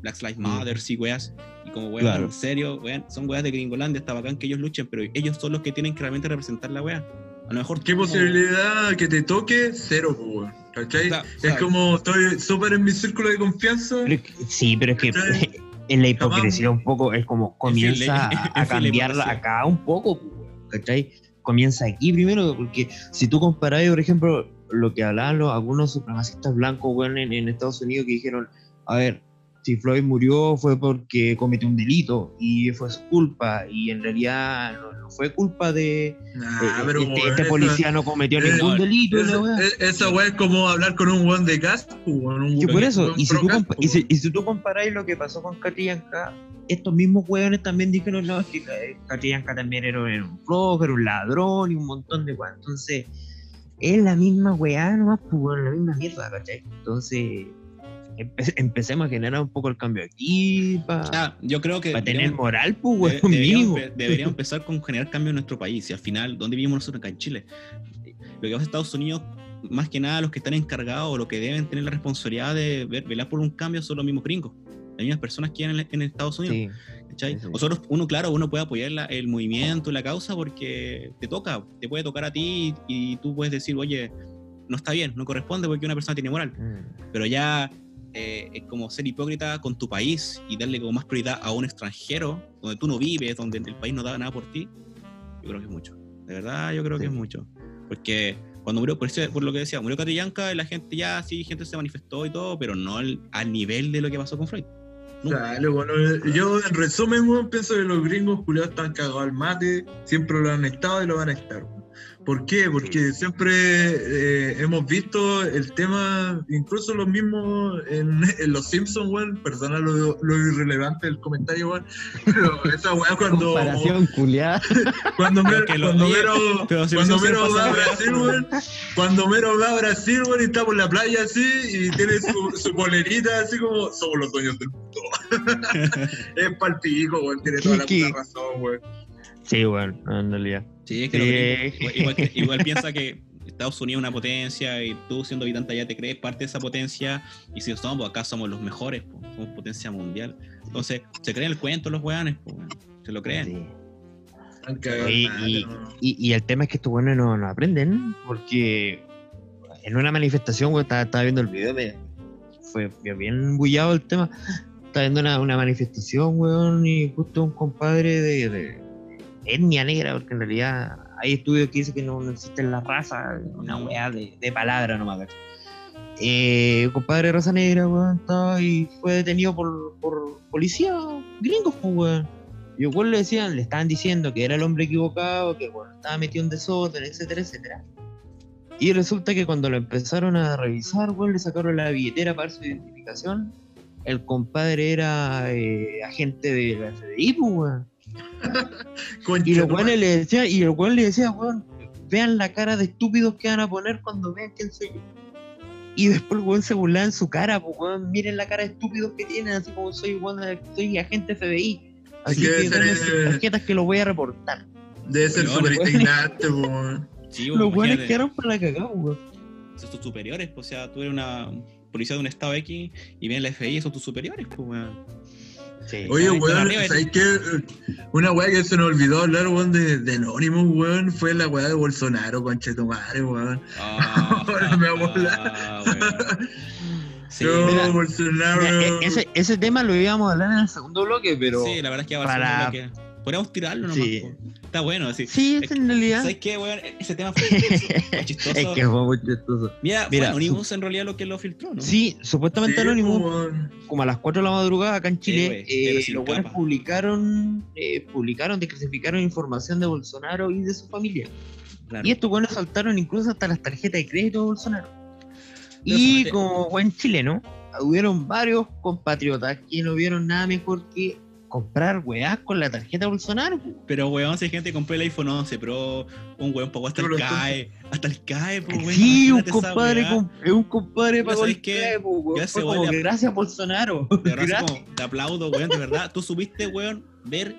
Black Lives Matter, sí, weas. Como, weón, Claro. en serio, weón, son weas de Gringolandia, está bacán que ellos luchen, pero ellos son los que tienen que realmente representar la wea. A lo mejor ¿Qué como- posibilidad que te toque? Cero, pues, weón. ¿Cachai? Es como estoy súper en mi círculo de confianza. Pero es que- sí, pero es que ¿Cachai? en la hipocresía un poco es como comienza a, cambiarla acá un poco, weón, ¿cachai? Comienza aquí primero, porque si tú comparas, por ejemplo, lo que hablaban los, algunos supremacistas blancos, weón, en, en Estados Unidos, que dijeron, a ver, si Floyd murió fue porque cometió un delito y fue su culpa, y en realidad no, no fue culpa de... Nah, eh, pero, este, este policía no cometió eh, ningún delito, la esa, weá. e- esa weá es como hablar con un weón de gas, pues, un Sí, por eso, weón y si, pro tú gas, compa- pues, y, si, weón. y si tú comparáis lo que pasó con Catillanca, estos mismos hueones también dijeron, no, que eh, Catillanca también era, era un flojo, era un ladrón y un montón de weas. Entonces, es la misma weá nomás, pues, la misma mierda, ¿cachai? Entonces, empe- empecemos a generar un poco el cambio aquí, para Ah, yo creo que tener deberíamos- moral, pues, de- weón, deberíamos, deberíamos empezar con generar cambio en nuestro país. Y al final, ¿dónde vivimos nosotros acá en Chile? Lo que pasa en Estados Unidos, más que nada, los que están encargados o los que deben tener la responsabilidad de ver- velar por un cambio son los mismos gringos. las mismas personas que en, en Estados Unidos. Sí, sí. Nosotros, uno, claro, uno puede apoyar la- el movimiento, la causa, porque te toca, te puede tocar a ti y, y tú puedes decir, oye, no está bien, no corresponde porque una persona tiene moral. Mm. Pero ya eh, es como ser hipócrita con tu país y darle como más prioridad a un extranjero, donde tú no vives, donde el país no da nada por ti, yo creo que es mucho. De verdad, yo creo que es mucho. Porque cuando murió, por, eso- por lo que decía, murió Catrillanca, la gente ya, sí, gente se manifestó y todo, pero no al, al nivel de lo que pasó con. Dale, bueno, yo en resumen, pienso que los gringos culiados están cagados al mate, siempre lo han estado y lo van a estar. Weón. ¿Por qué? Porque siempre eh, hemos visto el tema, incluso los mismos en, en Los Simpsons, weón, perdona lo, lo irrelevante del comentario, weón, pero esa weá cuando, Comparación culiada. cuando, Mero, lo- cuando Mero, cuando Mero va a Brasil, weón, cuando Mero va a Brasil, weón, y está por la playa así, y tiene su, su polerita así como, somos los dueños del mundo. es palpico, weón, tiene toda la puta razón, weón. Sí, bueno, en realidad. Sí, es que Sí. gringos- igual, igual- igual piensa que Estados Unidos es una potencia y tú siendo habitante allá te crees parte de esa potencia y si somos, pues acá somos los mejores, pues, somos potencia mundial. Entonces, se creen el cuento los weones, pues, weón. se lo creen. Sí. Y, el mate, y- no. y- y el tema es que estos buenos no, no aprenden, porque en una manifestación, güey, estaba, estaba viendo el video, me, fue, fue bien bullado el tema. Estaba viendo una, una manifestación, weón, y justo un compadre de, de etnia negra, porque en realidad hay estudios que dicen que no, no existe la raza, una No. weá de, de palabra nomás. Eh, compadre de raza negra, weón, estaba y fue detenido por, por policía gringos, pues, weón. Y igual le decían, le estaban diciendo que era el hombre equivocado, que bueno, estaba metido en desorden, etcétera, etcétera. Y resulta que cuando lo empezaron a revisar, weón, le sacaron la billetera para su identificación. El compadre era eh, agente de la FBI, pues, weón. Y los tu weones le decía, y el weón le decía, weón, vean la cara de estúpidos que van a poner cuando vean quién soy yo. Y después el weón se burlaba en su cara, pues weón, miren la cara de estúpidos que tienen, así como soy weón, soy agente FBI. Así que que debe ser, tarjetas que lo voy a reportar. Debe ser Weón, súper weón. indignante, weón. Sí, pues, Los weones imagínate, quedaron para la cagada, weón. son tus superiores, pues, o sea, tú eres una policía de un estado X y viene la FBI, son tus superiores, pues, weón. Sí. Oye, weón, ¿sabes qué? Una weá que se nos olvidó hablar, weón, de, de Anonymous, weón, fue la weá de Bolsonaro, concha tu madre, weón. Ah, Ahora me ah, weón. Sí, no, mira, Bolsonaro. Mira, e- ese, ese tema lo íbamos a hablar en el segundo bloque, pero. sí, la verdad es que va a ser para- lo que. Podríamos tirarlo nomás. Sí. Está bueno, así. Sí, es en realidad. ¿Sabes qué, weón? Ese tema fue fue chistoso. es que fue muy chistoso. Mira, Mira, fue Anonymous en realidad lo que lo filtró, ¿no? Sí, supuestamente Sí, Anonymous, weón. como a las 4 de la madrugada acá en Chile, eh, los buenos capa. publicaron, eh, publicaron, desclasificaron información de Bolsonaro y de su familia. Claro. Y estos buenos saltaron incluso hasta las tarjetas de crédito de Bolsonaro. Pero Y como buen chileno, hubieron varios compatriotas que no vieron nada mejor que comprar weás con la tarjeta de Bolsonaro. po. Pero, weón, si hay gente que compró el iPhone 11 Pro, un weón pagó hasta el CAE, hasta el CAE, pues, weón. Sí, un compadre, es un compadre pagó ¿sabes el? CAE, po, weón gracias Bolsonaro. Te aplaudo, weón, de verdad. Tú supiste, weón, ver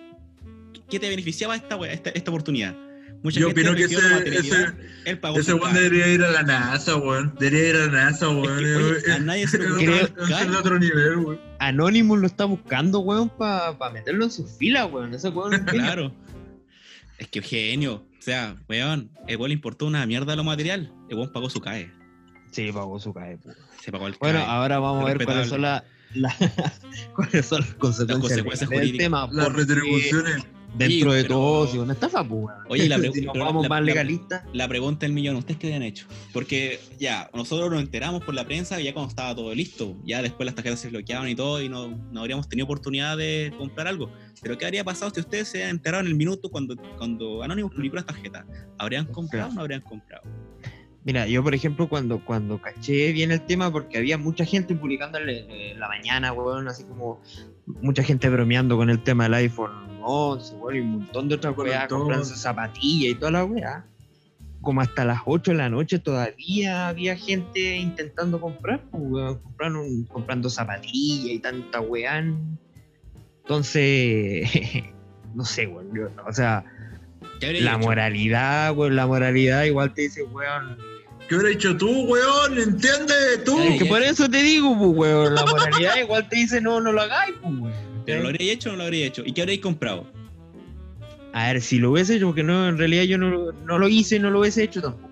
qué te beneficiaba esta, esta, esta oportunidad. Mucha Yo gente opino que ese, ese, él pagó ese weón debería ir a la NASA, weón. Debería ir a la NASA, weón. que, oye, Es- a nadie se es ocurrió otro- otro nivel, weón. Anonymous lo está buscando, weón, para meterlo en sus filas, weón. Ese weón es. Claro. Es que genio. O sea, weón, el weón le importó una mierda lo material. El weón pagó su CAE. Sí, pagó su CAE, po. Se pagó el Bueno, CAE. ahora vamos a ver cuáles son, la- la- cuáles son las consecuencias, consecuencias del jurídicas. tema. Las porque retribuciones. Dentro de pero- todo, si una estafa, pues. Oye, la si nos pero vamos la- más legalistas. La pregunta del millón, ¿ustedes qué habían hecho? Porque ya, nosotros nos enteramos por la prensa ya cuando estaba todo listo. Ya después las tarjetas se bloqueaban y todo y no, no habríamos tenido oportunidad de comprar algo. Pero ¿qué habría pasado si ustedes se enterado en el minuto cuando, cuando Anonymous publicó las tarjetas? ¿Habrían comprado o no habrían comprado? Mira, yo por ejemplo cuando, cuando caché bien el tema, porque había mucha gente publicando en, en la mañana, weón, así como mucha gente bromeando con el tema del iPhone 11, weón, y un montón de otras weas, comprando zapatillas y toda la wea. Como hasta las 8 de la noche todavía había gente intentando comprar, pues, weón, comprando, comprando zapatillas y tanta weá. Entonces, no sé, weón, o sea, ¿Qué habría la moralidad, weón, la moralidad igual te dice, weón, ¿Qué hubiera hecho tú, weón? ¿Entiendes? Tú. Ay, que por eso te digo, pues, weón. La moralidad igual te dice no, no lo hagáis, pues, weón. ¿Pero lo habría hecho o no lo habría hecho? ¿Y qué habréis comprado? A ver, si lo hubiese hecho, porque no, en realidad yo no, no lo hice, no lo hubiese hecho tampoco.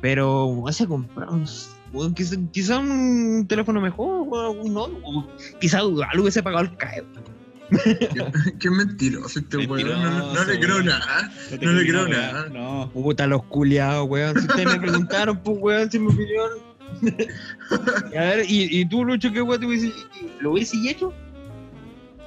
Pero hubiese comprado, no quizá, quizá un teléfono mejor, weón, un no, o quizá igual hubiese pagado el CAE. Qué mentiroso este weón. No, no- no le creo nada. te No le creo nada. No. Puta, los culiados, weón. Si ustedes me preguntaron, pues, weón, si mi opinión. a ver, ¿y, y tú, Lucho, qué weón te hubiese, lo hubiese hecho?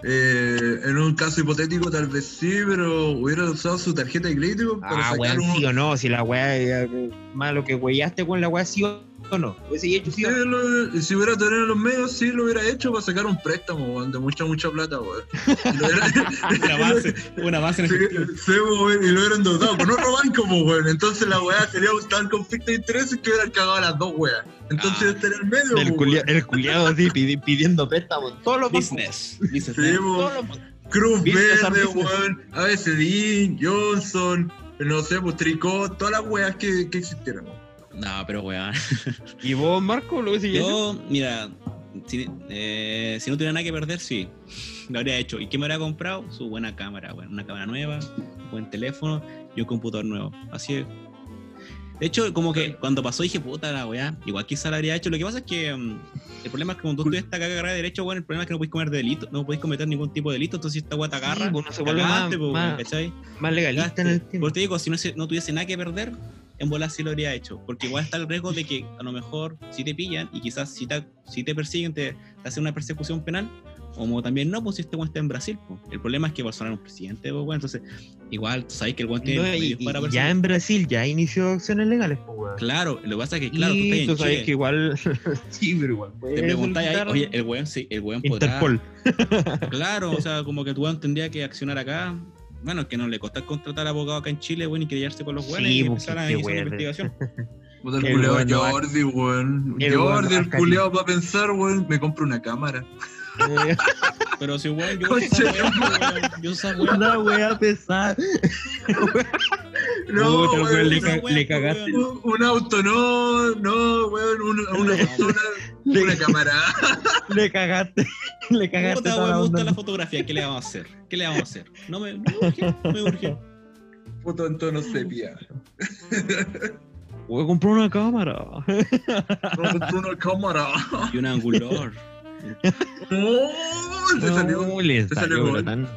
Eh, en un caso hipotético, tal vez sí, pero hubiera usado su tarjeta de crédito para Ah, sacar weón, un. sí o no, si la weá malo que weyaste con la weá, sí o no. Lo hubiese hecho, o no. lo- si hubiera tenido los medios, sí lo hubiera hecho para sacar un préstamo, weón, de mucha, mucha plata, weón. Y lo hubiera- Un avance, un avance en Sí, efectivo. sí, weón, y lo hubieran endeudado con otro banco, weón. Entonces la weá sería un tal conflicto de intereses que hubieran cagado a las dos weas. Entonces Ah. estaría en medio, El, po, culia- weón. el culiado así pidi- pidiendo préstamos. en Todos los. Business. Business. Sí, man. bancos. Cruz Business Verde, weón. ABCD, Johnson, no sé, pues Tricot, todas las weas que, que existieran, weón. No, pero weón. ¿Y vos, Marco, lo hubiese hecho? Yo, mira, si, eh, si no tuviera nada que perder, sí. Lo habría hecho. ¿Y qué me habría comprado? Su buena cámara, weón. Una cámara nueva, un buen teléfono y un computador nuevo. Así es. De hecho, como que cuando pasó dije, puta la weá, igual quizá lo habría hecho. Lo que pasa es que mm, el problema es que cuando tú estudias esta carrera de derecho, bueno, el problema es que no puedes comer delito, no puedes cometer ningún tipo de delito, entonces si esta weá te agarra, Sí, pues, no se vuelve más- pues, más- ¿cachai? Más legalista en el Por tema. te digo, si no, se- no tuviese nada que perder, en bola sí lo habría hecho. Porque igual está el riesgo de que a lo mejor si te pillan y quizás si te, si te persiguen, te, te hacen una persecución penal. Como también no, pues si este weón está en Brasil. pues. El problema es que Bolsonaro es un presidente, pues, weón. Entonces, igual tú sabes que el weón tiene No, y- para y ya en Brasil ya inició acciones legales, pues, weón. Claro, lo que pasa es que, claro, tú y estás tú en sabes Chile. que igual. sí, pero igual. Te preguntáis ahí, oye, el weón, sí, el weón podrá. Interpol. Claro, o sea, como que tu weón tendría que accionar acá. Bueno, es que no le costó contratar abogado acá en Chile, weón, y querellarse con los Sí, y pues, empezar a weón. investigación. Puta, el culeado Jordi, weón. el Jordi, el culeado va a pensar, weón, me compro una cámara. Pero si, weón, yo esa weón, yo weá. Pesada. No, Puta, weón, weón, le, ca- weá, le cagaste. un, un auto, no, no, weón, una, una persona, le- una cámara. Le cagaste. Le cagaste. Puta, weón, me gusta la fotografía. ¿Qué le vamos a hacer? ¿Qué le vamos a hacer? No me, no me urge, no me urge. Puto en tono sepia. Voy a comprar una cámara. No compré una cámara. Y un angular. Se salió. No, le se salió, salió pero gol. tan-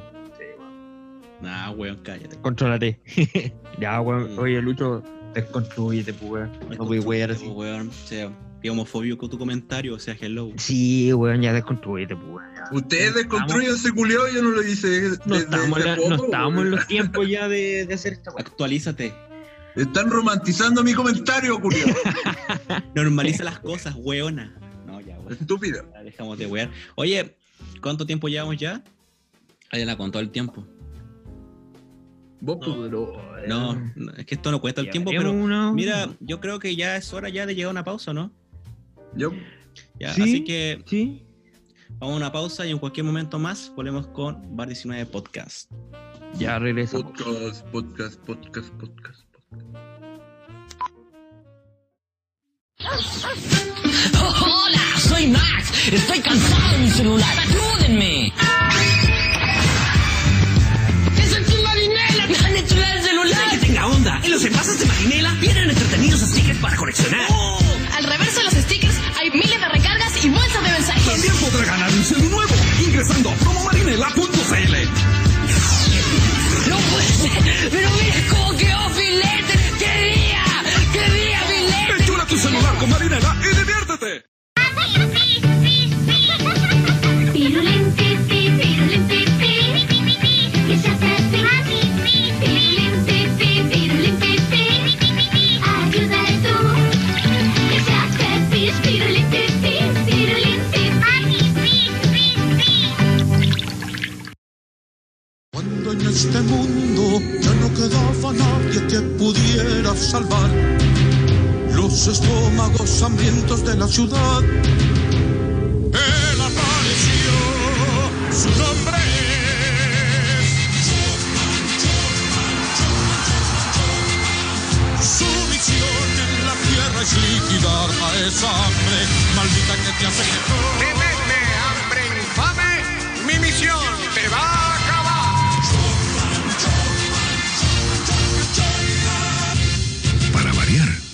Nah, weón, cállate. Contrólate. ya, weón. Mm. Oye, Lucho, desconstrúyete, pues, weón. No voy a wear así. Weón, o sea, qué homofóbico tu comentario, o sea, hello. Sí, weón, ya desconstrúyete, pues, weón. Ustedes desconstruyen ese culiao, yo no lo hice. No desde estamos, en hace la- poco, no estamos en weón. los tiempos ya de, de hacer esta weón. Actualízate. Están romantizando mi comentario, culiao. Normaliza las cosas, weona. No, ya, weón. Estúpido. Dejamos de wear. Oye, ¿cuánto tiempo llevamos ya? Ahí la contó el tiempo. Vos, No, pues, pero, eh, no, es que esto no cuenta el ya tiempo, pero una- mira, yo creo que ya es hora ya de llegar a una pausa, ¿no? yo. Ya, Sí. así que Sí. vamos a una pausa y en cualquier momento más volvemos con Bar 19 Podcast. Ya regresamos. Podcast, podcast, podcast, podcast. Hola, soy Max. Estoy cansado de mi celular. Ayúdenme. ¡Es el Marinela! ¡Me han hecho el celular! que tenga onda. En los envases de Marinela vienen entretenidos stickers para coleccionar. Al reverso de los stickers hay miles de recargas y bolsas de mensajes. También podrá ganar un celu nuevo ingresando a promomarinela.cl. ¡No puede ser! ¡Pero mira cómo este mundo ya no quedaba nadie que pudiera salvar los estómagos hambrientos de la ciudad, él apareció. Su nombre es. Su misión en la tierra es tienes hambre, maldita que te hace Si mete hambre infame, mi misión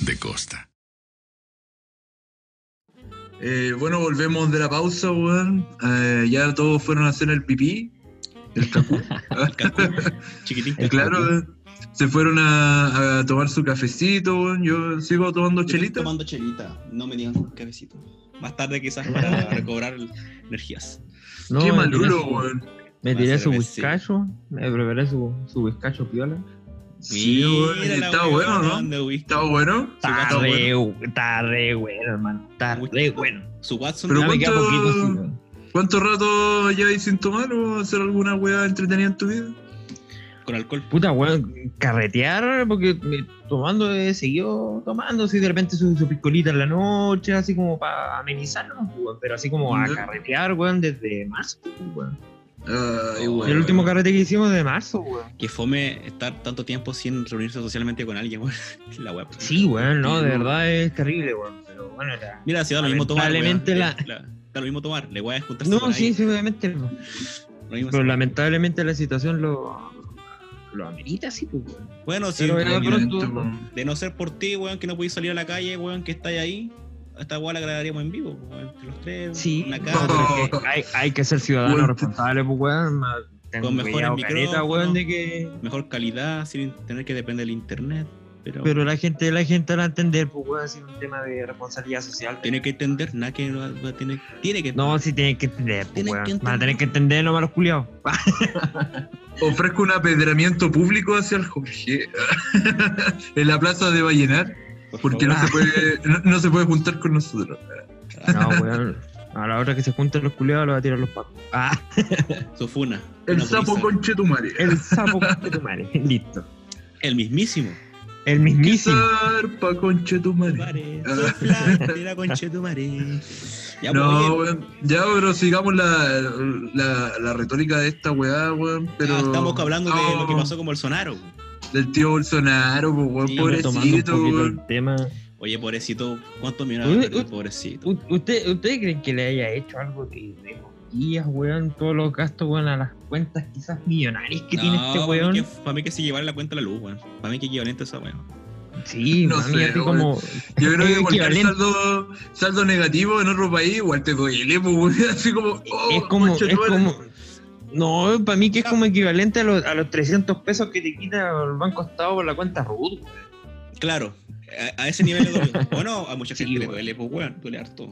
de costa. Eh, bueno, volvemos de la pausa, weón. Eh, ya todos fueron a hacer el pipí. El cacú. Chiquitín. Eh, claro, weón. se fueron a, a tomar su cafecito, weón. Yo sigo tomando Yo chelita. tomando chelita. No me digan cabecito. Más tarde quizás para recobrar energías. No, Qué me malulo, tiré su- weón. Me tiré su bizcacho, me preparé su, su bizcacho piola. Sí, la Está bueno, ¿no? ¿Está bueno? Está re, bueno. está re bueno, hermano. Está re bueno. Su Watson. Pero ¿cuánto- poquito. ¿Cuánto rato lleváis sin tomar o hacer alguna weá entretenida en tu vida? con alcohol. Puta, weón, carretear, porque tomando he seguido tomando, así de repente su, su piscolita en la noche, así como para amenizarnos, weón, pero así como a carretear, weón, desde marzo, weón. Ay, Oh. El último carrete que hicimos de marzo, weón. Que fome estar tanto tiempo sin reunirse socialmente con alguien, weón. La web. Sí, weón, no, de Sí, verdad es terrible, weón, pero bueno, era... Mira, si da lo mismo tomar. Lamentablemente la- Da lo mismo tomar. Le voy a juntarse No, sí, alguien. sí, obviamente, no. Lo mismo pero lamentablemente la situación lo, lo amerita, sí, pues, weón. Bueno, si Pero era de, no ser por ti, weón, que no podéis salir a la calle, weón, que estáis ahí, esta weá la grabaríamos en vivo, entre los tres, Sí, una no, hay, hay que ser ciudadano Weón. responsable, pues, weón. Con mejores micrófonos. weón, de que... mejor calidad, sin tener que depender del internet. Pero, Pero la gente, la gente va a entender, pues, weón, si es un tema de responsabilidad social. tiene que entender, nada que no va a tener, tiene que No, sí tienen que entender, pues, Van a tener entender. que entender nomás los culiados. Ofrezco un apedramiento público hacia el Jorge en la plaza de Vallenar por porque no se puede no, no se puede juntar con nosotros. No, weón. A la hora que se junten los culiados, lo va a tirar los pacos. Ah, Su funa. El sapo putiza. conche tu madre. el sapo de tu madre. Listo. El mismísimo. El mismísimo. Zarpa conchetumare. Ya, No, pues, weón. Ya, pero sigamos la, la, la retórica de esta weá, weón. Pero ah, estamos hablando de lo que pasó con Bolsonaro. Del tío Bolsonaro, pues, weón. Sí, pobrecito, weón. el tema. Oye, pobrecito, ¿cuántos millones uy. pobrecito? ¿Usted, ¿Ustedes creen que le haya hecho algo de, de cosquillas, weón? Todos los gastos, weón, a las cuentas quizás millonarias que tiene este Para weón. mí, que, para mí que se llevara la cuenta a la luz, weón. Para mí que equivalente a esa weón. Sí, No mami, sé, como. Yo creo que es cualquier saldo, saldo negativo en otro país igual te duele, pues, weón. Así como. oh, es como. Es como no, para mí que es como equivalente a los, a los 300 pesos que te quita el Banco Estado por la cuenta RUT. Claro, a, a ese nivel le duele. o no, a mucha Sí, gente le weón. duele, pues weón, duele harto.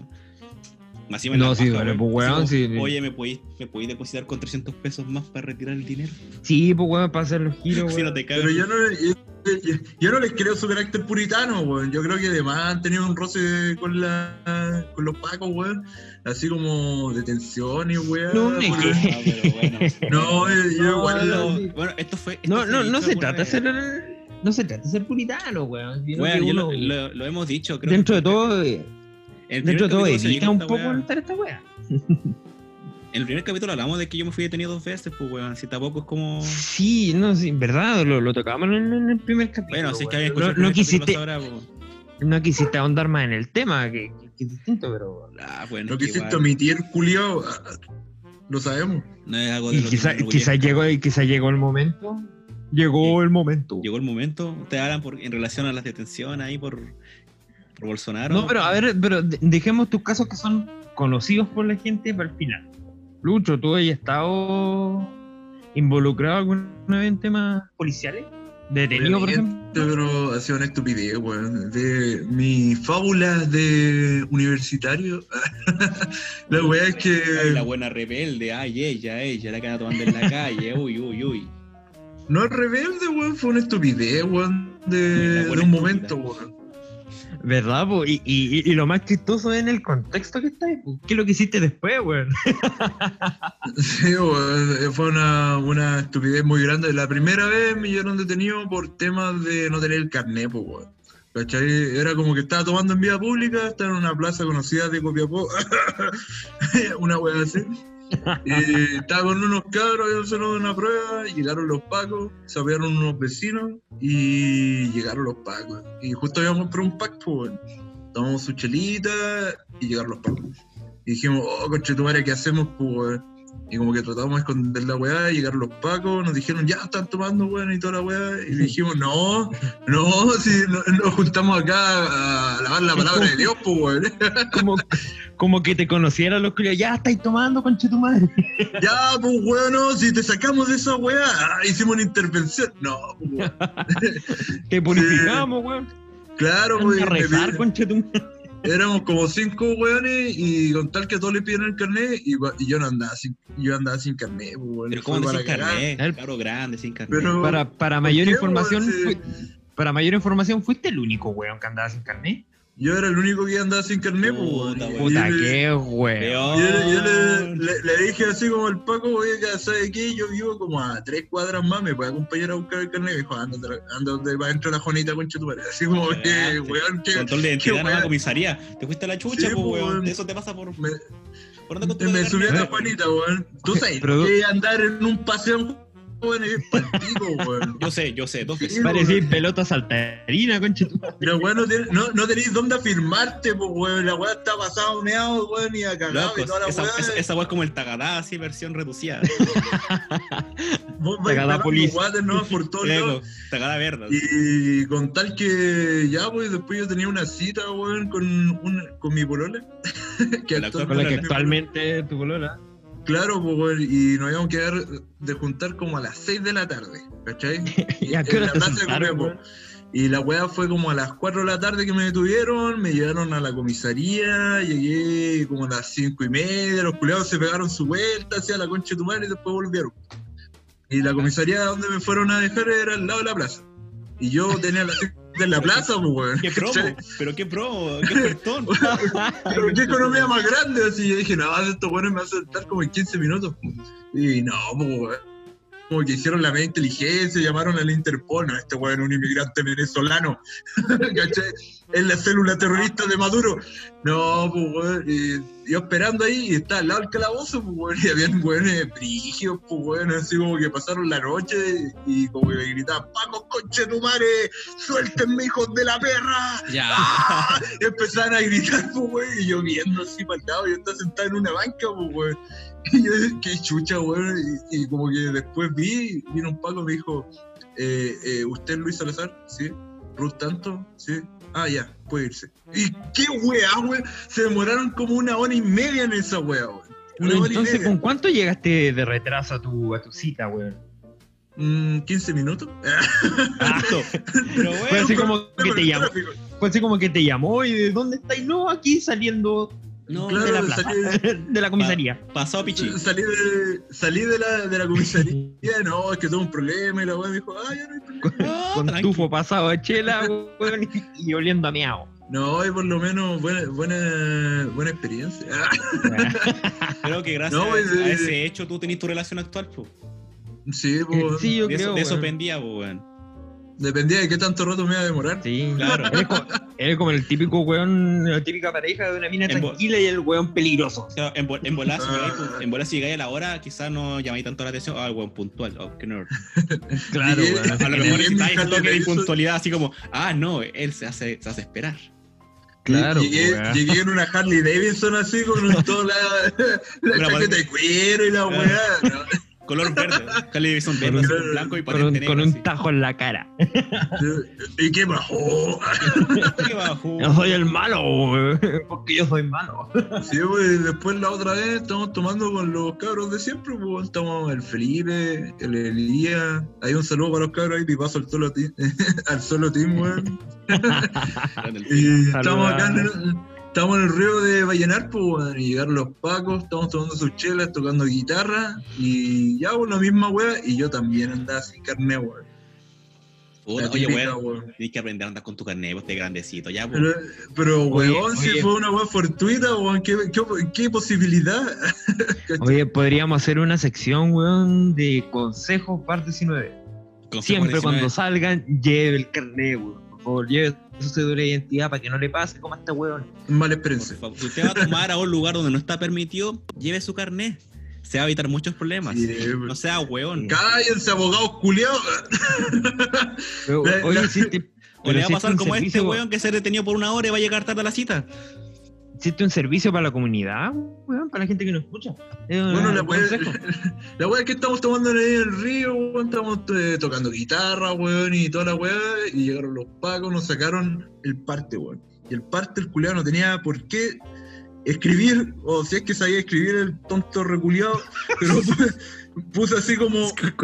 Más No, sí, duele, pues, weón, sí, sí. Oye, ¿me podéis, ¿me podéis depositar con 300 pesos más para retirar el dinero? Sí, pues weón, para hacer los giros, Si no weón. te cagas. Pero yo no, yo, yo- yo no les creo su carácter puritano, weón. Yo creo que además han tenido un roce con, la, con los pacos, weón. Así como detenciones, weón. No me Ah, pero bueno. No, eh, yo No, igual. no. Bueno, esto fue. esto No, no, no se trata de ser. No se trata de ser puritano, weón. Bueno, yo uno, lo, lo- lo hemos dicho, creo. dentro de todo, eh, dentro de todo, evita un poco entrar esta weá. En el primer capítulo hablamos de que yo me fui detenido dos veces, pues weón. Si tampoco es como. Sí, no, sí, verdad, lo, lo tocamos en, en el primer capítulo. Bueno, así es que había escuchado no, no quisiste, ahora, pues. no quisiste ahondar más en el tema, que, que- que es distinto, pero. Ah, bueno. Lo que quisiste igual, omitir, culiao. Lo sabemos. No es algo de Y lo quizá, llegó, quizá llegó el momento. Llegó el momento. Llegó el momento. Ustedes hablan por, en relación a las detenciones ahí por, por Bolsonaro. No, pero a ver, pero de- dejemos tus casos que son conocidos por la gente para el final. Lucho, ¿tú has estado involucrado alguna vez en temas policiales? ¿Detenido, por ejemplo? Pero ha sido una estupidez, weón. De mis fábulas de universitario. la weá es que. Ay, la buena rebelde, ay, ella, ella, la que anda tomando en la calle, uy, uy, uy. No es rebelde, weón. Fue una estupidez, weón. De, de un estúpida. momento, weón. ¿Verdad? po? Y, y, y lo más chistoso es en el contexto que está. po. ¿Qué es lo que hiciste después, weón? Sí, weón, fue una, una estupidez muy grande. La primera vez me llevaron detenido por temas de no tener el carnet, pues, weón. ¿Cachai? Era como que estaba tomando en vía pública, estaba en una plaza conocida de Copiapó, una weá así. Y estaba con unos cabros, habían sonado una prueba, llegaron los pacos, se abrieron unos vecinos y llegaron los pacos. Y justo íbamos por un pack, pues, tomamos su chelita y llegaron los pacos. Y dijimos, oh, conchetumare, ¿qué hacemos? Y como que tratamos de esconder la weá, llegaron los pacos, nos dijeron, ya están tomando, weón, y toda la weá. Y dijimos, no, no, si no- nos juntamos acá a lavar la palabra de Dios, pues, weón. Como, como que te conocieran los culiados. Ya estáis tomando, conche tu madre. Ya, pues, weón, no, si te sacamos de esa weá, ah, hicimos una intervención. No, pues, weón. Te purificamos, weón. Claro, Anda pues, rezar, conche tu madre. Éramos como cinco weones y con tal que todos le pidieron el carnet y, yo no andaba sin, yo andaba sin carnet, pues, weón. Pero para sin cagar. carnet, El- claro, grande, sin carnet. Pero- Para, para ¿Por mayor qué, información, weón? fui- para mayor información, fuiste el único weón que andaba sin carnet. Yo era el único que andaba sin carnet, pues. Puta, Y weón. Puta, yo le- qué weón. Yo, le, yo le- le- le dije así como al Paco, oiga, ¿sabe qué? Yo vivo como a tres cuadras más, ¿me puede acompañar a buscar el carnet? Y me dijo, anda, anda donde va dentro de la Juanita, concha tu madre. Así como que, Cagaste. weón, que Control de identidad en la comisaría. Te fuiste a la chucha, Sí, pues, pues, weón. Eso te pasa por. me, por andar con tu me subí a la Juanita, weón. Tú sabes, Pero- que andar en un paseo, es partido, weón. Yo sé, yo sé, dos veces. Sí, Parecía pelota saltarina, madre. Pero weón, no, no, no tenéis dónde afirmarte, pues weón. La weá está pasada meado, weón, y a cagado y toda la esa, weá. esa, esa weá es como el tagadá, así, versión reducida. Vos vais Police. guates, ¿no? Por lados. Loco, tagadá verde. Y con tal que ya, pues después yo tenía una cita, weón, con, una, con mi polola. que Con la actualmente Con la que actualmente tu polola. Claro, pues, y nos íbamos a quedar de juntar como a las 6 de la tarde, ¿cachai? ¿Y la plaza de Y la weá fue como a las 4 de la tarde que me detuvieron, me llevaron a la comisaría, llegué como a las 5 y media, los culiados se pegaron su vuelta hacia la concha de tu madre y después volvieron. Y la comisaría donde me fueron a dejar era al lado de la plaza. Y yo tenía las 5 de la plaza, pues, weón. ¿Qué promo? ¿Pero qué promo? ¿Qué ofertón? ¿Pero qué economía más grande? Así yo dije, no, estos weones me van a sentar como en 15 minutos. Y no, pues. Como que hicieron la media inteligencia, llamaron al Interpol, no, este weón es un inmigrante venezolano, ¿cachai? Es la célula terrorista de Maduro. No, pues weón, y yo esperando ahí y estaba al lado del calabozo, pues weón, y habían weones brígidos, pues weón, así como que pasaron la noche y como que gritaban, Paco, conche tu madre, suéltenme hijos de la perra. Ya. ¡Ah! Y empezaron a gritar, pues, güey, y yo viendo así para el lado, yo estaba sentado en una banca, pues, güey. Y yo, qué chucha, güey, y, y como que después vi, vino un Paco y me dijo, eh, eh, ¿usted Luis Salazar? Sí. ¿Ruth tanto? Sí. Ah, ya, puede irse. ¿Y qué weá, güey? Se demoraron como una hora y media en esa weá, y Entonces. ¿con cuánto llegaste de retraso a tu, a tu cita, weón? Mm, ¿15 minutos? Harto. Pero Fue bueno, así como que te llamó, fue así como que te llamó y de dónde estáis, no, aquí saliendo no, Claro, de la plaza, salí- de la comisaría. pasado pichi. Salí de, salí de la, de la comisaría, no, es que tuve un problema y la weá me dijo, ah, ya no hay problema. Con tranqui. tufo pasado de chela, weón, y, y oliendo a miau. No, y por lo menos buena, buena, buena experiencia. Creo que gracias No, pues, a, a eh, ese hecho tú tenés tu relación actual, pues. sí, pues, sí, yo De eso, creo. de eso pendía, pues, weón. Dependía de qué tanto rato me iba a demorar. Sí, Claro. Eres como, eres como el típico weón, la típica pareja de una mina En tranquila y el weón peligroso. O sea, en, en volar, si Ah. en si llegáis a la hora, quizás no llamáis tanto la atención. Ah, weón, puntual. Oh, qué nerd. Claro, weón. A lo mejor necesitáis un toque de impuntualidad, así como, ah, no, él se hace, se hace esperar. Claro, llegué, weón. llegué en una Harley Davidson así con toda la, la chaqueta de cuero y la weá. ¿no? Color verde. Harley Davidson Con verde, un- así con blanco y Con patente un, negra. con un tajo en la cara. ¿Y qué bajó? ¿Qué bajo? Yo soy el malo, porque yo soy malo. Sí, pues después la otra vez estamos tomando con los cabros de siempre, pues estamos el Felipe, el Elías, hay un saludo para los cabros ahí, pipazo al solo team, al solo team, weón. Y estamos acá en el, estamos en el río de Vallenar, pues, weón, y llegaron los pacos, estamos tomando sus chelas, tocando guitarra, y ya, pues, la misma weá, y yo también andaba sin carne, weón. Puta, oye, weón, weón. tienes que aprender a andar con tu carnet, vos te grandecito, ya, pues. Pero, pero weón, si oye. fue una weá fortuita, weón, ¿qué, qué, qué posibilidad? Oye, podríamos hacer una sección, weón, de consejos parte 19. Consejo Siempre 19. cuando salgan, lleve el carnet, weón. Por favor, lleve su cédula de identidad para que no le pase como a este weón. Mala experiencia. favor, si usted va a tomar a un lugar donde no está permitido, lleve su carnet. Se va a evitar muchos problemas. Sí, No sea weón. Cállense, abogados culiados. Oye, si te, O le va a pasar este como a este weón que se detenió por una hora y va a llegar tarde a la cita. Existe un servicio para la comunidad, weón, para la gente que nos escucha. Es un Bueno, la wea, consejo. la wea es que estamos tomando ahí en el río, weón, estamos eh, tocando guitarra, weón, y toda la weá, y llegaron los pacos, nos sacaron el parte, weón. Y el parte, el culiado no tenía por qué escribir, o si es que sabía escribir el tonto reculiado, pero pu- puso así como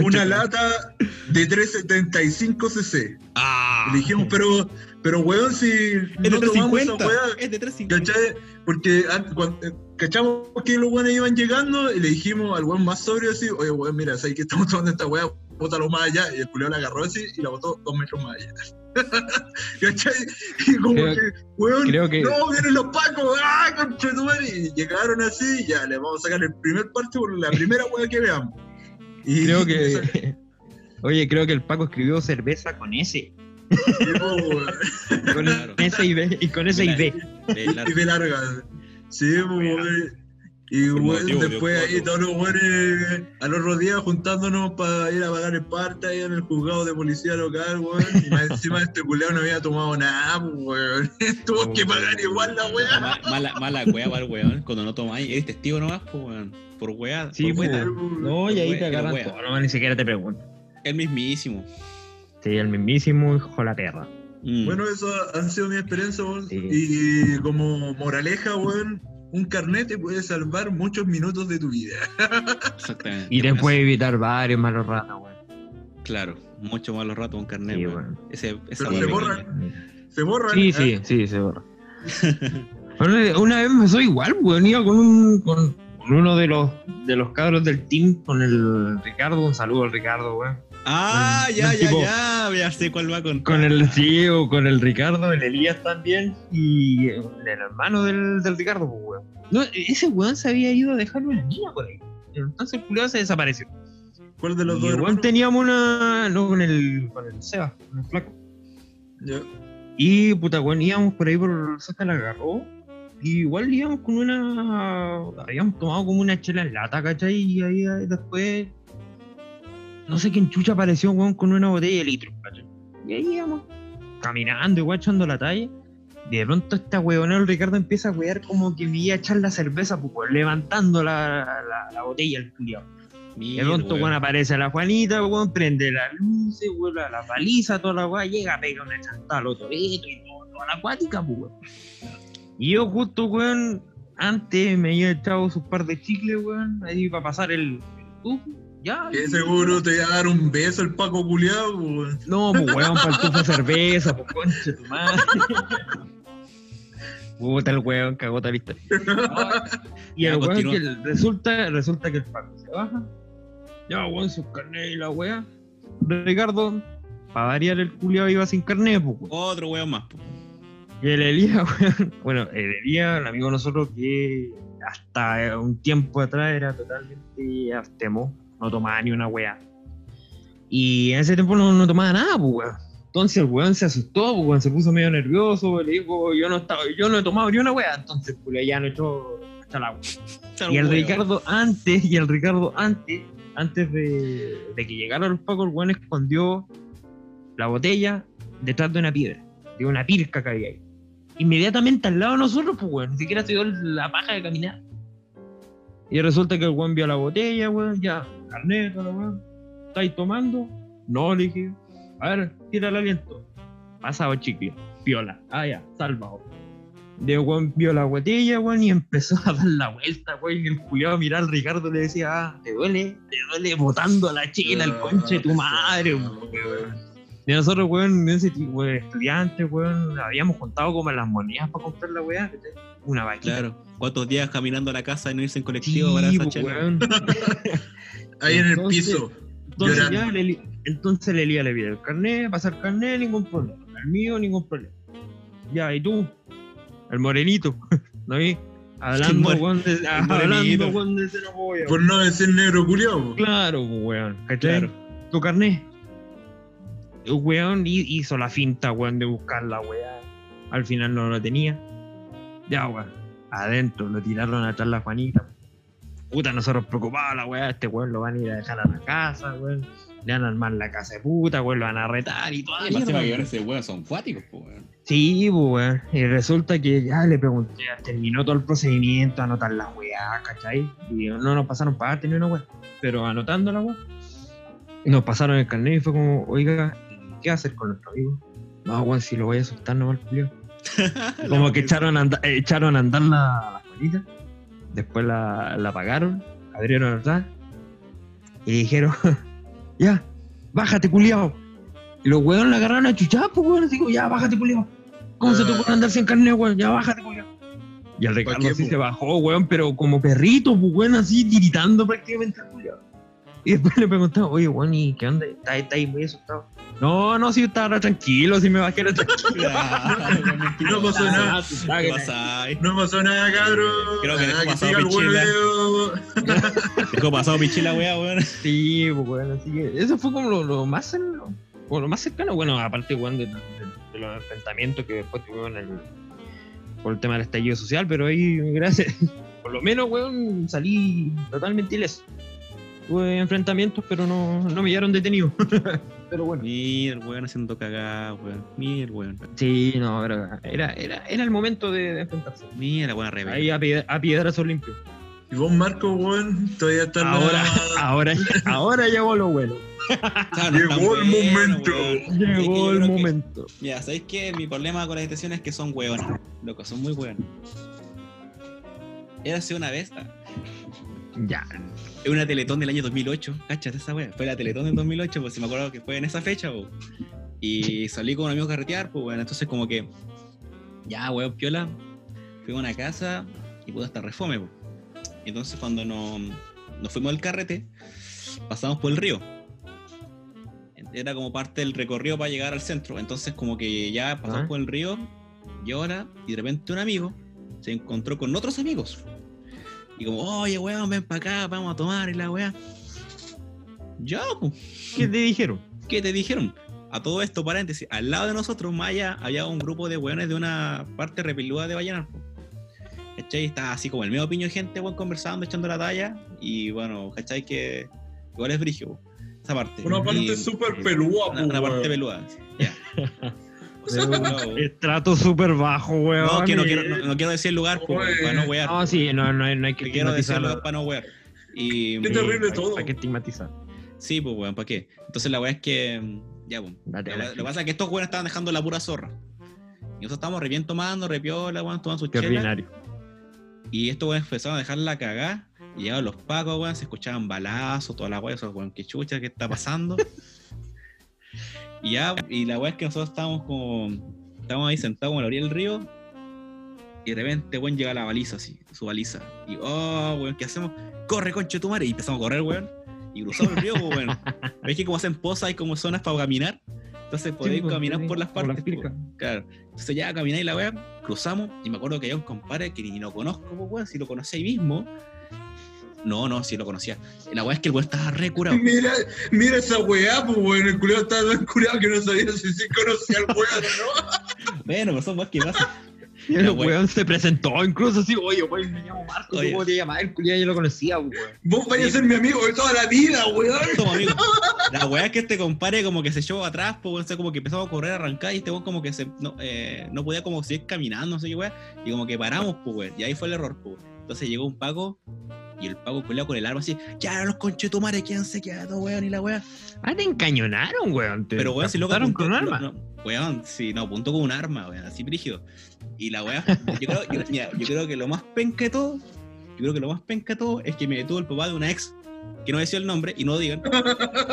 una lata de 375 cc. Ah, le dijimos, pero, pero weón, si es de no tomamos esa 350. weá, Es de 350. ¿Cachai? Porque an- cuan- eh, cachamos que los buenos iban llegando y le dijimos al weón más sobrio así, oye weón, mira, sabes que estamos tomando esta weá, bótalo más allá. Y el culiao la agarró así y la botó dos metros más allá. ¿Cachai? Y como Creo- que, weón, creo que- no, vienen los pacos, ¡ah, conchetumare! Y llegaron así, y ya, le vamos a sacar el primer parte por la primera weá que veamos. Y Creo y que. Oye, creo que el Paco escribió cerveza con S. Con y B. Y con S y de larga. Sí, pues, weón. Y de después ahí todos los weones al otro día juntándonos para ir a pagar el parte ahí en el juzgado de policía local, weón. Y más encima este culeado no había tomado nada, pues, weón. Tuvo que pagar igual la weá. Ma- Mala, mala wea para el weón. Cuando no tomáis, eres testigo nomás, pues weón. Por wea. Sí, por pues. No, y ahí te agarran todo, nomás ni siquiera te preguntan. El mismísimo. Sí, el mismísimo hijo de la perra. Mm. Bueno, eso han sido mi experiencia, weón. Sí. Y como moraleja, weón, un carnet te puede salvar muchos minutos de tu vida. Exactamente. Y te puede evitar varios malos ratos, weón. Claro, mucho malos ratos un carnet, Sí, weón. weón. Ese, esa Pero se me borra. cae. Se borran. Sí, ¿eh? sí, sí, se borra. Bueno, una vez me pasó igual, weón. Iba con, un, con, con uno de los, de los cabros del team, con el Ricardo. Un saludo al Ricardo, weón. Ah, ya, ya, tipo- ya. Ya sé cuál va contar. Con el CEO, con el Ricardo, el Elías también. Y el hermano del, del Ricardo, pues, weón. No, ese weón se había ido a dejar una niña por ahí. Entonces el culiado se desapareció. ¿Cuál de los Y dos? weón hermanos? teníamos una. No, con el, con el Seba, con el flaco. Ya. Y puta, weón, íbamos por ahí por de la Garro. Y igual íbamos con una. Habíamos tomado como una chela en lata, ¿cachai? Y ahí ahí después. No sé quién chucha apareció, weón, con una botella de litro, ¿cachai? Y ahí íbamos caminando, igual echando la talla. Y de pronto esta weona, el Ricardo empieza a wear como que me iba a echar la cerveza, pues, weón, levantando la, la, la botella, el culiao. De pronto, weón. weón, aparece la Juanita, weón, prende las luces, weón, la, la paliza, toda la weá, llega, pega una chantada al otro y todo, toda la acuática, pues, weón. Y yo justo, weón, antes me había echado sus par de chicles, weón, ahí para pasar el, el tufo, ya. Que seguro te iba a dar un beso el Paco culiado, weón. No, pues weón, para el tufo de cerveza, pues concha tu madre. Puta el weón, cagó tal historia. Y el weón que resulta, resulta que el Paco se baja. Ya, weón, sus carnet y la weá. Ricardo, para variar el culiao iba sin carnet, pues. Otro weón más. po. Y el Elías, weón. Bueno, el Elías, el amigo de nosotros que hasta un tiempo atrás era totalmente abstemo, no tomaba ni una weá. Y en ese tiempo no, no tomaba nada, pues, weón. Entonces el weón se asustó, pues, weón, se puso medio nervioso, le dijo, yo no estaba, yo no he tomado ni una weá, entonces pues ya no echó, agua. Chao, Y el weón. Ricardo antes, y el Ricardo antes, antes de, de que llegaran los pacos, el weón escondió la botella detrás de una piedra, de una pirca que había ahí. Inmediatamente al lado de nosotros, pues weón, ni siquiera se dio la paja de caminar. Y resulta que el weón vio la botella, weón, ya, carnet, toda la weón. ¿Estáis tomando? No, le dije. A ver, tira el aliento. Pasado chicle, piola. Ah, ya, salvado. De weón vio la botella, weón, y empezó a dar la vuelta, weón. Y el culiado mirar al Ricardo le decía, ah, ¿te duele? ¿Te duele botando a la chela, el conche de tu madre, weón? Y nosotros, weón, estudiantes, weón, habíamos contado como las monedas para comprar la weá. ¿cachai? Una vaquita. Claro. ¿Cuántos días caminando a la casa y no irse en Sí, colectivo para esa pues. Ahí en el piso. Entonces, ya, Eli- entonces el Elías le pide el carnet, pasa el carnet, ningún problema. El mío, ningún problema. Ya, ¿y tú? El morenito, ¿no vi? Hablando, more- weón, de, hablando, weón, de Por no decir negro culiado. Claro, weón, ¿cachai? Claro. Tu carnet. El weón hi- hizo la finta, weón, de buscar la weá. Al final no lo tenía. Ya, weón. Adentro, lo tiraron atrás la Juanita. Puta, nosotros preocupados la weá, este weón lo van a ir a dejar a la casa, weón. le van a armar la casa de puta, weón, lo van a retar y todo. Ay, más encima que ahora ese weón son cuáticos, pues, weón. Sí, weón. Y resulta que ya le pregunté, terminó todo el procedimiento, anotar la weá, ¿cachai? Y no nos pasaron para ni una weá. Pero anotando la weá, nos pasaron el carnet y fue como, oiga, ¿qué va a hacer con nuestro amigo? No, weón, si lo voy a asustar, no Julio. Como que echaron a, andar, echaron a andar la, la después la, la apagaron, abrieron atrás y dijeron, ya, bájate, culiao. Y los weones la agarraron a chuchar, pues weón, digo, ya, bájate, culiao. ¿Cómo se te ocurre andar sin carne, weón? Ya, bájate, culiao. Y el Ricardo qué, sí po? se bajó, weón, pero como perrito, pues weón, así, tiritando prácticamente al culiao. Y después le preguntaba, oye, weón, ¿y qué onda? ¿Estás está ahí muy asustado? No, no, sí, estaba tranquilo, sí me bajé era tranquilo. No pasó nada. No pasó nada, cabrón. Creo que dejó Ah, pasado Pichila. Dejó pasado pichila, weá, weón. Sí, pues bueno, así que eso fue como lo, lo más cer- como lo más cercano, bueno, aparte weón, de, de- de los enfrentamientos que después tuvimos en el, por el tema del estallido social, pero ahí, gracias, por lo menos, weón, salí totalmente ileso. Tuve enfrentamientos, pero no, no me llevaron detenido. pero bueno. Mira el weón haciendo cagada, weón. Mira el weón. Sí, no, era, era, era, era el momento de, de enfrentarse. Mira la buena Ahí rebelde. a, pied- a piedrazo limpio. Y vos, Marco, weón, todavía estás en la- Ahora, ahora, ahora llegó lo bueno. Llegó el bueno, momento. weón. Que Llegó el creo que- momento. Mira, ¿sabéis qué? Mi problema con las detenciones es que son hueones. Loco, son muy hueones. Era hace una vez. Ya, Es una teletón del año 2008. Cáchate esa wea. Fue la teletón del 2008, pues si me acuerdo que fue en esa fecha, po. Y salí con un amigo a carretear, pues bueno. Entonces, como que. Ya, weón, piola. Fui a una casa y pude hasta refome, pues. Y entonces, cuando nos, nos fuimos al carrete, pasamos por el río. Era como parte del recorrido para llegar al centro. Entonces, como que ya pasamos Ah. por el río y ahora, y de repente un amigo se encontró con otros amigos. Y como, oye, weón, ven para acá, vamos a tomar y la weá. Ya, pues, ¿qué te dijeron? ¿qué te dijeron? A todo esto, paréntesis, al lado de nosotros, allá, había un grupo de weones de una parte repeluda de Vallenar. ¿Cachai? Estaba así como el medio piño de gente, weón, conversando, echando la talla. Y bueno, ¿cachai? Que igual es brigio, esa parte. Una parte súper pelúa, una, una parte peluda. Ya. O sea, no, Estrato súper bajo, weón. no, que no quiero, no, no quiero decir el lugar Oye. para no wear. No, sí, no, no, no hay que quiero decir el estigmatizarlo. lugar para no wear. Y, Qué terrible todo. Hay que estigmatizar. Sí, pues, weón, ¿para qué? Entonces la weá es que. Ya, pues. Lo, que pasa es que estos weones estaban dejando la pura zorra. Y nosotros estábamos re bien tomando, re piola, weón, tomando su Qué chela. ordinario. Y estos weones empezaron a dejar la cagá. Y llegaban los pacos, weón, se escuchaban balazos, toda la weá, esos weón, qué chucha, qué está pasando. y ya, y la weá es que nosotros estábamos como. Estábamos ahí sentados como a la orilla del río. Y de repente, weón, llega la baliza así, su baliza. Y, oh, weón, ¿qué hacemos? Corre, conche tu madre. Y empezamos a correr, weón. Y cruzamos el río, pues, weón. ¿Ves que como hacen posas hay como zonas para caminar? Entonces podéis pues, caminar sí, por las por las partes. pues, claro. Entonces ya camináis la weá, cruzamos. Y me acuerdo que había un compadre que ni lo conozco, pues, weón. Si lo conocía ahí mismo. No, no, sí lo conocía. La weá es que el weón estaba re curado. Mira, mira esa weá, pues weón. El culiado estaba tan curado que no sabía si sí conocía al weón o no. Bueno, pues son weas que pasan. Y el weón se presentó incluso así, oye, weón, me llamo Marco, Oye. ¿cómo te llamas? El culiado yo lo conocía, weón. Vos vais a ser mi amigo de toda la vida, weón. Somos amigos. La weá es que este compadre como que se echó atrás, pues, weón, o sea, como que empezó a correr, a arrancar, y este weón como que se, no, eh, no podía como seguir caminando, no sé qué weá, y como que paramos, pues, weón, y ahí fue el error, pues. Entonces llegó un Paco, y el Paco culeado con el arma así, ya los conchetumares, quédense quietos, weón, y la weá. Ah, te encañonaron, weón. Te, Pero weón, si loco apuntaron apuntó con un arma. no, weón, sí, no, apuntó con un arma, weón, así brígido. Y la weá, yo creo, yo, mira, yo creo que lo más penca de todo, yo creo que lo más penca de todo es que me detuvo el papá de una ex, que no decía el nombre, y no lo digan.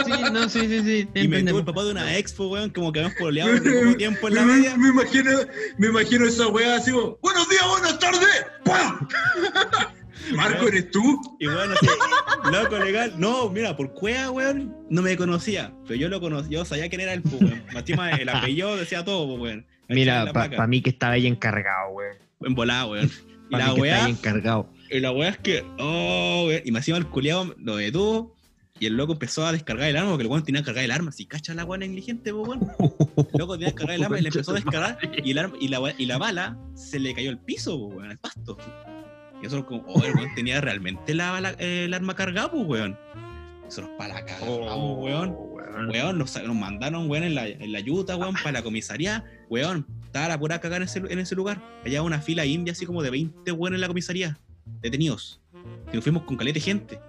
Sí, no, sí, sí, sí. Y me detuvo entendemos. el papá de una ex, pues, weón, como que habíamos poleado por poco tiempo en la me, media. me imagino, me imagino esa weá así como, buenos días, buenas tardes. ¡Pam! Marco, ¿eres tú? Y bueno, sí, loco, legal. No, mira, por cueva, weón, no me conocía. Pero yo lo conocía, yo sabía quién era el pues, weón. Matima, el apellido decía todo, pues, weón. Mira, para placa. mí que estaba ahí encargado, weón. En volada, weón. Y Pa' la weá, ahí encargado. y la weá es que, oh, weón. Y me encima el culiado lo detuvo. Y el loco empezó a descargar el arma, porque el weón tenía que cargar el arma. Si cacha la weá negligente, pues, weón. El loco tenía que cargar el arma y le empezó a descargar. Y, el arma, y, la, weá- y la bala se le cayó al piso, weón, al pasto. Y nosotros como, oh, el weón tenía realmente la, el arma cargada, pues, weón. Nosotros para la cagada, Oh, weón. weón. Weón, nos, nos mandaron, weón, en la, en la yuta, weón, para la comisaría. Weón, estaba la pura cagada en ese, en ese lugar. Allá una fila india así como de 20 weón en la comisaría. Detenidos. Y nos fuimos con calete gente.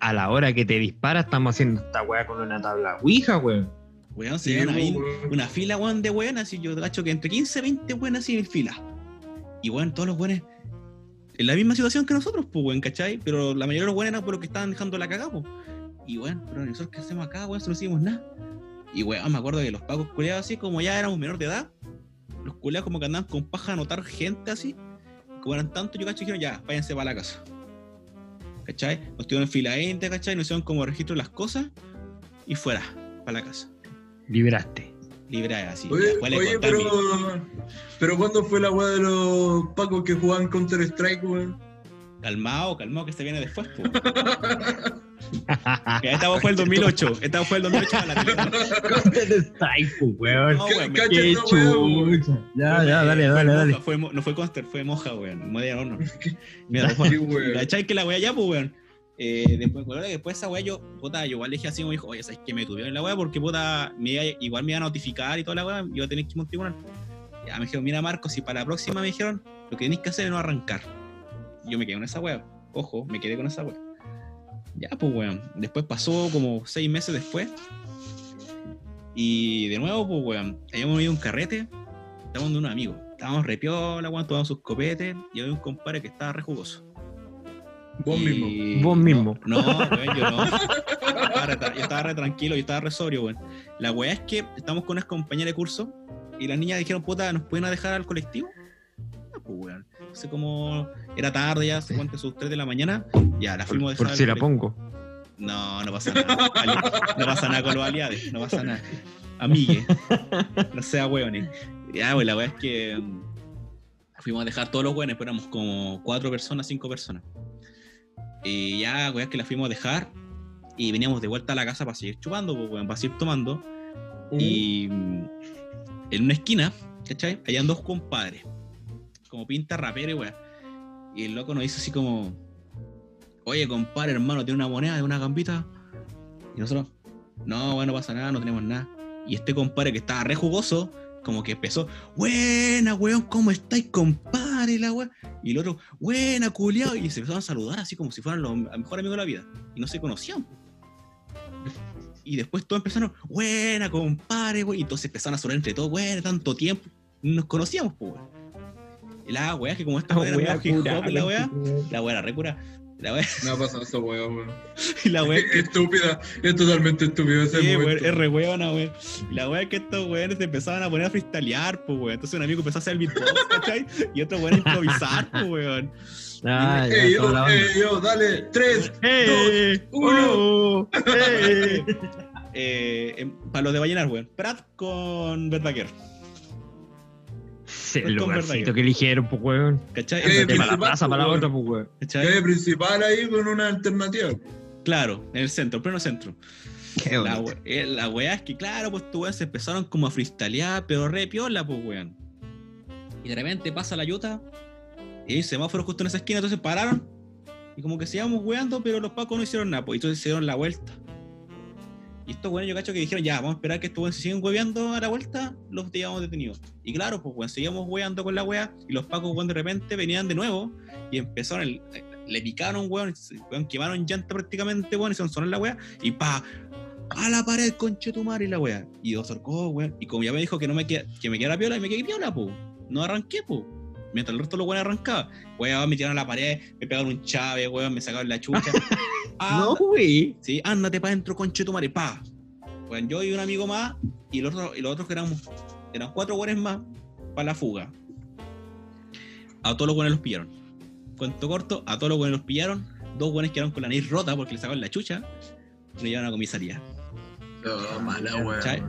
A la hora que te dispara, estamos haciendo esta weá con una tabla Ouija, weón. Weón, se llevan ahí una fila, weón, de weón, así yo gacho que entre 15 y 20 weón así en fila. Y weón, todos los weones en la misma situación que nosotros, pues, weón, ¿cachai? Pero la mayoría de los weones eran por los que estaban dejando la cagada, pues. Y weón, pero nosotros qué hacemos acá, weón, no hicimos nada. Y weón, me acuerdo que los pacos culeados así, como ya éramos menor de edad, los culeados como que andaban con paja a anotar gente así. Como eran tantos, yo cacho, dijeron, ya, váyanse para la casa. ¿Cachai? Nos tuvieron en fila 20, ¿cachai? Nos hicieron como registro de las cosas y fuera, para la casa. Liberaste. Libre así. Oye, oye, pero. Pero ¿cuándo fue la weá de los pacos que jugaban Counter Strike, weón? Calmado, calmado, que se viene después, po. Esta fue el 2008. Esta fue el 2008 a la weón. No, weón, Cacha Qué weón. chucha. Ya, ya, dale, dale, dale. Fue, no fue Counter, fue moja, weón. Media horno. Mira, weón. ¿cachai que la weá ya, pues, weón? Eh, después, después esa weá yo, puta, yo igual le dije así, me dijo, oye, ¿sabes que me tuvieron la weá? Porque, puta, me igual me iba a notificar y toda la weá, iba a tener que ir a un tribunal. Ya me dijeron, mira, Marcos, si para la próxima me dijeron, lo que tenéis que hacer es no arrancar. Yo me quedé con esa weá. Ojo, me quedé con esa weá. Ya, pues, weón. Después pasó como seis meses después. Y de nuevo, pues, weón, habíamos ido a un carrete, estábamos de unos amigos. Estábamos re piola, weón, tomando sus copetes, y había un compadre que estaba re jugoso. Vos Y- mismo. Vos mismo. No, no, yo no. Estaba re tra- yo estaba re tranquilo, yo estaba re sobrio, weón. La weá es que estamos con unas compañeras de curso y las niñas dijeron, puta, ¿nos pueden dejar al colectivo? Ah, pues, weón. Entonces, como era tarde ya, se cuenta sus 3 de la mañana, ya la fuimos a Por, dejar. por si la colectivo. pongo. No, no pasa nada. No pasa nada con los aliados, no pasa nada. Amigue. No sea weón. Ya, pues la weá es que mm, fuimos a dejar todos los weones, pero éramos como cuatro personas, cinco personas. Y ya, es que la fuimos a dejar y veníamos de vuelta a la casa para seguir chupando, pues, weón, para seguir tomando. Y mm, en una esquina, ¿cachai? Habían dos compadres, como pinta rapero y weá. Y el loco nos dice así como, oye, compadre, hermano, tiene una moneda de una gambita. Y nosotros, no, bueno, no pasa nada, no tenemos nada. Y este compadre que estaba re jugoso, como que empezó, buena, weón, ¿cómo estáis, compadre? La weá. Y el otro, buena, culiao. Y se empezaron a saludar así como si fueran los mejores amigos de la vida. Y no se conocían. Y después todos empezaron, buena, compadre, weón. Y entonces empezaron a sonar entre todos, buena, tanto tiempo. Y nos conocíamos, pues. Y la weá que como esta weá la weá, la weá era re cura. La weá, Me ha pasado esa weá, weón. y la estúpida. Es totalmente estúpido ese Sí, momento. es re weona, weón. La weá es que estos weones se empezaban a poner a freestylear, pues, weón. Entonces un amigo empezó a hacer el beatbox, ¿cachai? Y otro weón a improvisar, pues, weón. Ah, ya, Ey, toda la yo, onda. ey, yo, dale. Tres. ¡Eh! uno. ¡Oh! ¡Eh! Eh, em, para los de Vallenar, weón. Prat con Verdaguer, El lugarcito que eligieron, pues, weón. ¿cachai? De para la principal, plaza, para la otra, pues, weón. ¿Cachai? Calle principal ahí con una alternativa. Claro, en el centro, pleno centro. Qué La, we- eh, la weá es que, claro, pues tu weón se empezaron como a freestylear, pero re piola, pues weón. Y de repente pasa la yuta y hay un semáforo justo en esa esquina, entonces pararon y como que sigamos weando, pero los pacos no hicieron nada, pues y entonces se dieron la vuelta. Y estos weones yo cacho que dijeron, ya, vamos a esperar que estos weones se siguen hueveando a la vuelta, los llevamos detenidos. Y claro, pues weón, seguíamos hueveando con la wea y los pacos, weón, de repente venían de nuevo y empezaron, el- le picaron, weón, quemaron llanta prácticamente, weón, y se sonó la wea y pa, a la pared, conche tu madre y la wea. Y dos arcó, weón. Y como ya me dijo que no me queda, que me quedara piola, y me quedé piola, po. No arranqué, po. Mientras el resto de los weones arrancaba. Weón, me tiraron a la pared, me pegaron un chave, weón, me sacaron la chucha. Ah, No, güey. Sí, ándate para adentro, conche tu madre, pa. Bueno, yo y un amigo más, y los otros, y los otros que éramos, eran cuatro weones más, para la fuga. A todos los weones los pillaron. Cuento corto, a todos los weones los pillaron. Dos weones quedaron con la nariz rota porque le sacaron la chucha. Y lo llevaron a comisaría. Oh, mala weá. ¿Cachai?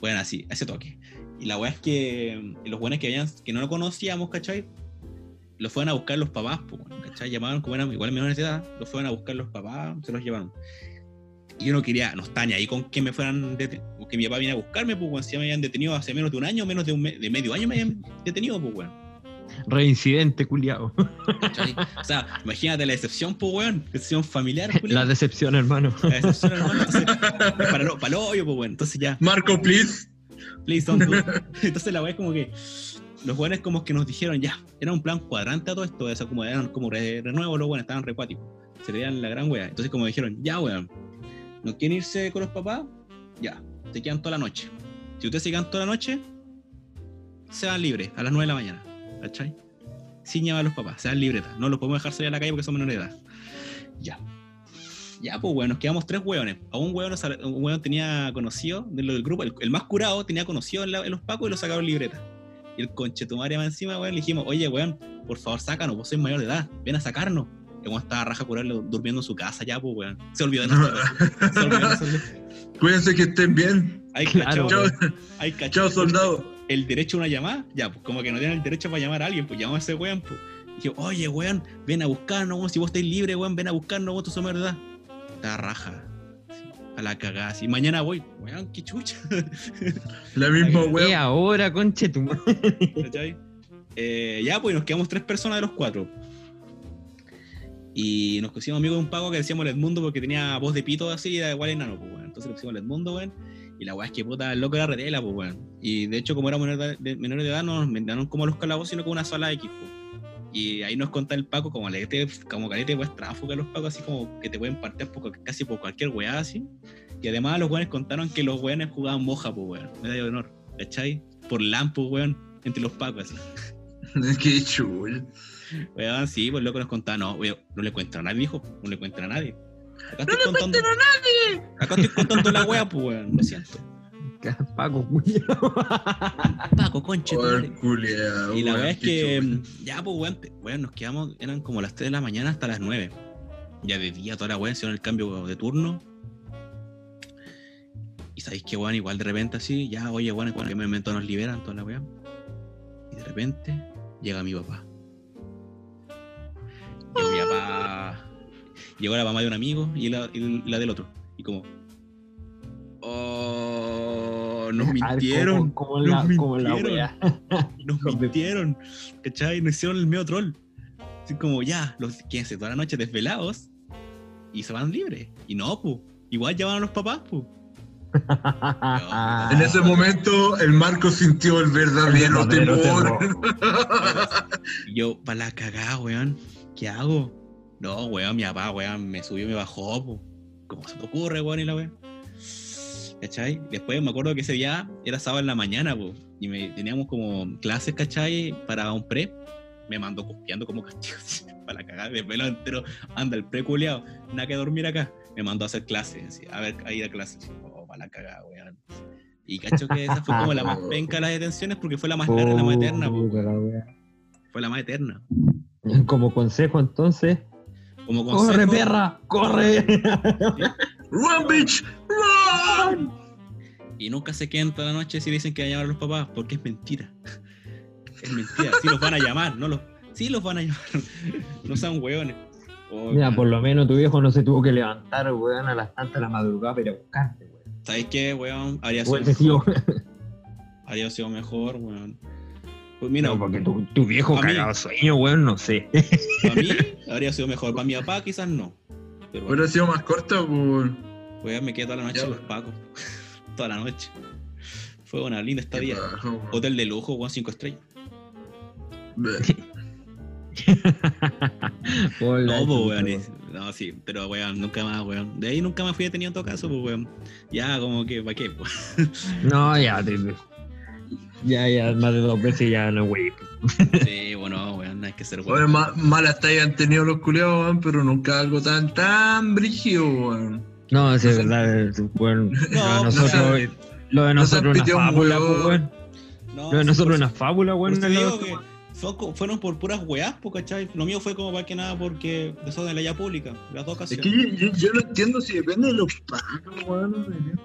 Bueno, así, ese toque. Y la weá es que mm, los buenos que habían, que no lo conocíamos, ¿cachai? Los fueron a buscar los papás, pues, ¿cachai? Llamaron como eran igual menores de edad, los fueron a buscar los papás, se los llevaron. Y yo no quería, no está ni ahí con que me fueran detenidos, porque mi papá viene a buscarme, pues, weón, si ya me habían detenido hace menos de un año, menos de, un me- de medio año me habían detenido, pues, weón. Reincidente, culiao. ¿cachai? O sea, imagínate la decepción, pues, weón. Decepción familiar, La culiao. decepción, hermano. La decepción, hermano. Entonces, para, lo, para lo obvio, pues, weón. Entonces ya, Marco, please. please don't do it. Entonces la weá es como que los weones como que nos dijeron ya, era un plan cuadrante a todo esto, eso como eran como re, los weones, estaban recuáticos. Se veían la gran weá. Entonces como dijeron, ya weón, ¿no quieren irse con los papás? Ya, se quedan toda la noche. Si ustedes se quedan toda la noche, se van libres a las 9 de la mañana. ¿Cachai? Sin llamar a los papás, se dan libretas. No los podemos dejar salir a la calle porque son menores de edad. Ya. Ya, pues bueno, nos quedamos tres hueones. A un nos- un hueón tenía conocido del grupo, el, más curado tenía conocido en, en los pacos y lo sacaron libreta. Y el conchetumaria más encima, weón, le dijimos, oye, weón, por favor, sácanos, vos sois mayor de edad, ven a sacarnos. El weón estaba raja curado durmiendo en su casa ya, pues, weón. Se olvidó de nosotros. Se olvidó de nosotros. Cuídense que estén bien. Hay Claro, cachado, Chao, hay cachado. chao soldado. El derecho a una llamada, ya, pues como que no tienen el derecho para llamar a alguien, pues llamamos a ese weón, pues. Y yo, oye, weón, ven a buscarnos, weón, si vos estáis libre, weón, ven a buscarnos, vos tú sos mayor de edad. Está raja. A la cagada, así. Mañana voy, weón, qué chucha. La misma ¿Qué weón. ahora, conche tu. Eh, ya, pues nos quedamos tres personas de los cuatro. Y nos pusimos amigos de un pago que decíamos el Edmundo porque tenía voz de pito así y era igual enano, pues, weón. Entonces le pusimos el Edmundo, weón. Y la weá es que puta, el loco era retela, pues, weón. Y de hecho, como era menor de, edad, no nos mandaron como a los calabozos, sino como una sola X, pues. Y ahí nos contaba el Paco como calete, como calete pues tráfuga los Pacos, así como que te pueden partir por, casi por cualquier weá así. Y además los weones contaron que los weones jugaban moja, pues, weón. Medalla de honor, ¿cachai? Por lampo, weón, entre los Pacos, así. Qué chulo. Weón, sí, pues loco nos contaba, no, weón, no le cuento a nadie, dijo, no le cuento a nadie. Acá estoy contando. Acá estoy contando la wea, pues weón, lo siento. Paco, culiao. Paco, conche, culiao, Y la weón, verdad es que, ya, pues, weón, nos quedamos, eran como las 3 de la mañana hasta las 9. Ya de día, toda la weón, hicieron el cambio de turno. Y sabéis que, weón, igual de repente así, ya, oye, weón, en cualquier momento nos liberan, toda la weón. Y de repente llega mi papá. Llegó mi papá. Llegó la mamá de un amigo y la, y la del otro. Y como. Oh, nos A ver, mintieron. Como, como nos la, como la mintieron. Nos mintieron, ¿cachai? Nos hicieron el medio troll. Así como, ya, los quédense toda la noche desvelados y se van libres. Y no, pu. Igual llevaban a los papás, pu. En ese momento, el Marco sintió el verdadero El verdadero temor. Yo, para la cagada, weón. ¿Qué hago? No, weón, mi papá, weón, me subió y me bajó, pu. ¿Cómo se te ocurre, weón? Y la weón. ¿Cachai? Después me acuerdo que ese día era sábado en la mañana. Y me, teníamos como clases, ¿cachai? Para un pre. Me mandó copiando como castigo. para la cagada de pelo entero. Anda, el pre culiao. Nada que dormir acá. Me mandó a hacer clases. a ver, a ir a clases. Oh, para la cagada, weón. Y cacho que esa fue como la más penca de las detenciones porque fue la más larga y la más eterna, wea. Fue la más eterna. Como consejo, entonces. Como ¡Corre, consejo, perra! ¡Corre! ¡Run, bitch! ¡Run! Y nunca se queden toda la noche si dicen que van a llamar a los papás, porque es mentira. Es mentira. Sí los van a llamar, no los. Sí los van a llamar. No sean hueones. Oh, Mira, man. por lo menos tu viejo no se tuvo que levantar, weón, a las tantas de la madrugada para ir a buscarte, weón. ¿Sabes qué, weón? Habría sido, sido- habría sido mejor, weón. Pues mira, No, porque tu, tu viejo a mí- cagado sueño, weón, no sé. para mí habría sido mejor. Para mi papá, quizás no. Pero Hubiera sido más corta, por. weón, me quedé toda la noche Ya, en los weón. pacos. toda la noche. Fue una linda estadía. Bajo, Hotel de lujo, weón, cinco estrellas. weón. Hola, No, pues, weón. es- No, sí, pero weón, nunca más, weón. De ahí nunca más fui detenido en todo caso, pues, weón. Ya, como que, ¿para qué? Pues? No, ya, te- ya, ya, más de dos veces ya no, wey. Sí, bueno, weón, hay que ser weón. ma- malas tallas han tenido los culiados, weón, pero nunca algo tan, tan brígido, weón. No, sí, es verdad, es- weón. No, lo de nosotros, no lo de nosotros es una un fábula, weón. No, Lo de nosotros es una fábula, weón. fueron por puras weás, pues, ¿cachai? Lo mío fue como más que nada porque eso de la ya pública, las dos Es ocasiones. que yo, yo- yo no entiendo si depende de los pagos, weón.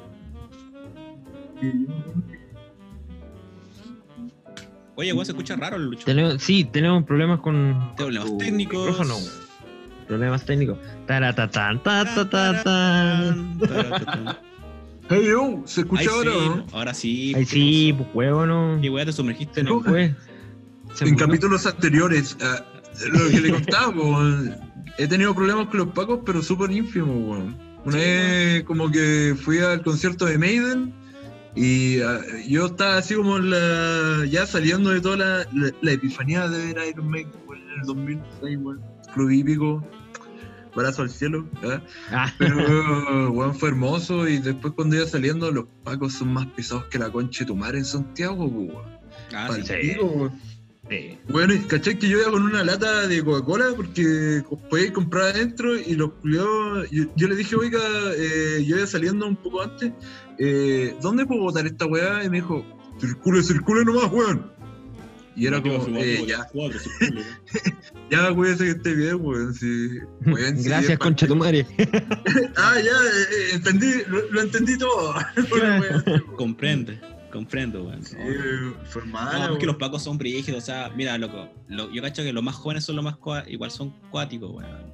Oye, weón, se escucha raro el lucho. Tenemos, sí, tenemos problemas con. Problemas con técnicos. micrófono, weón. Problemas técnicos. Taratatán, taratán. Hey, yo, ¿se Ahí escucha ahora, sí, no? ahora sí. Ay, ¿qué sí, pues, huevo, no. ¿Qué weá te sumergiste en No, el pues. En murió. capítulos anteriores, ah, lo que le contaba, po, weón, he tenido problemas con los pacos, pero súper ínfimos, weón. Una vez como que fui al concierto de Maiden y ah, yo estaba así como la, ya saliendo de toda la, la- la epifanía de ver Iron Maiden en el 2006, weón. Club hípico, brazo al cielo, ¿ah? Ah, pero weón, fue hermoso y después cuando iba saliendo los pacos son más pesados que la concha de tu madre en Santiago, weón. Ah, sí. Sí. Bueno, y caché que yo iba con una lata de Coca-Cola porque podía comprar adentro y los. Yo, yo le dije, oiga, eh, yo iba saliendo un poco antes, eh, ¿dónde puedo botar esta weá? Y me dijo, circule, circule nomás, weón. Y era como, eh, como ya, cuatro, weón. ya, cuídese que esté bien, weón. Sí, weón, sí, Gracias, concha tu madre. Ah, ya, entendí, lo, lo entendí todo. Bueno, weón, sí, weón. Comprende, comprendo, weón. Sí, fue No, mala, porque los pacos son brígidos, o sea, mira, loco, lo- yo cacho que los más jóvenes son los más igual son cuáticos, weón.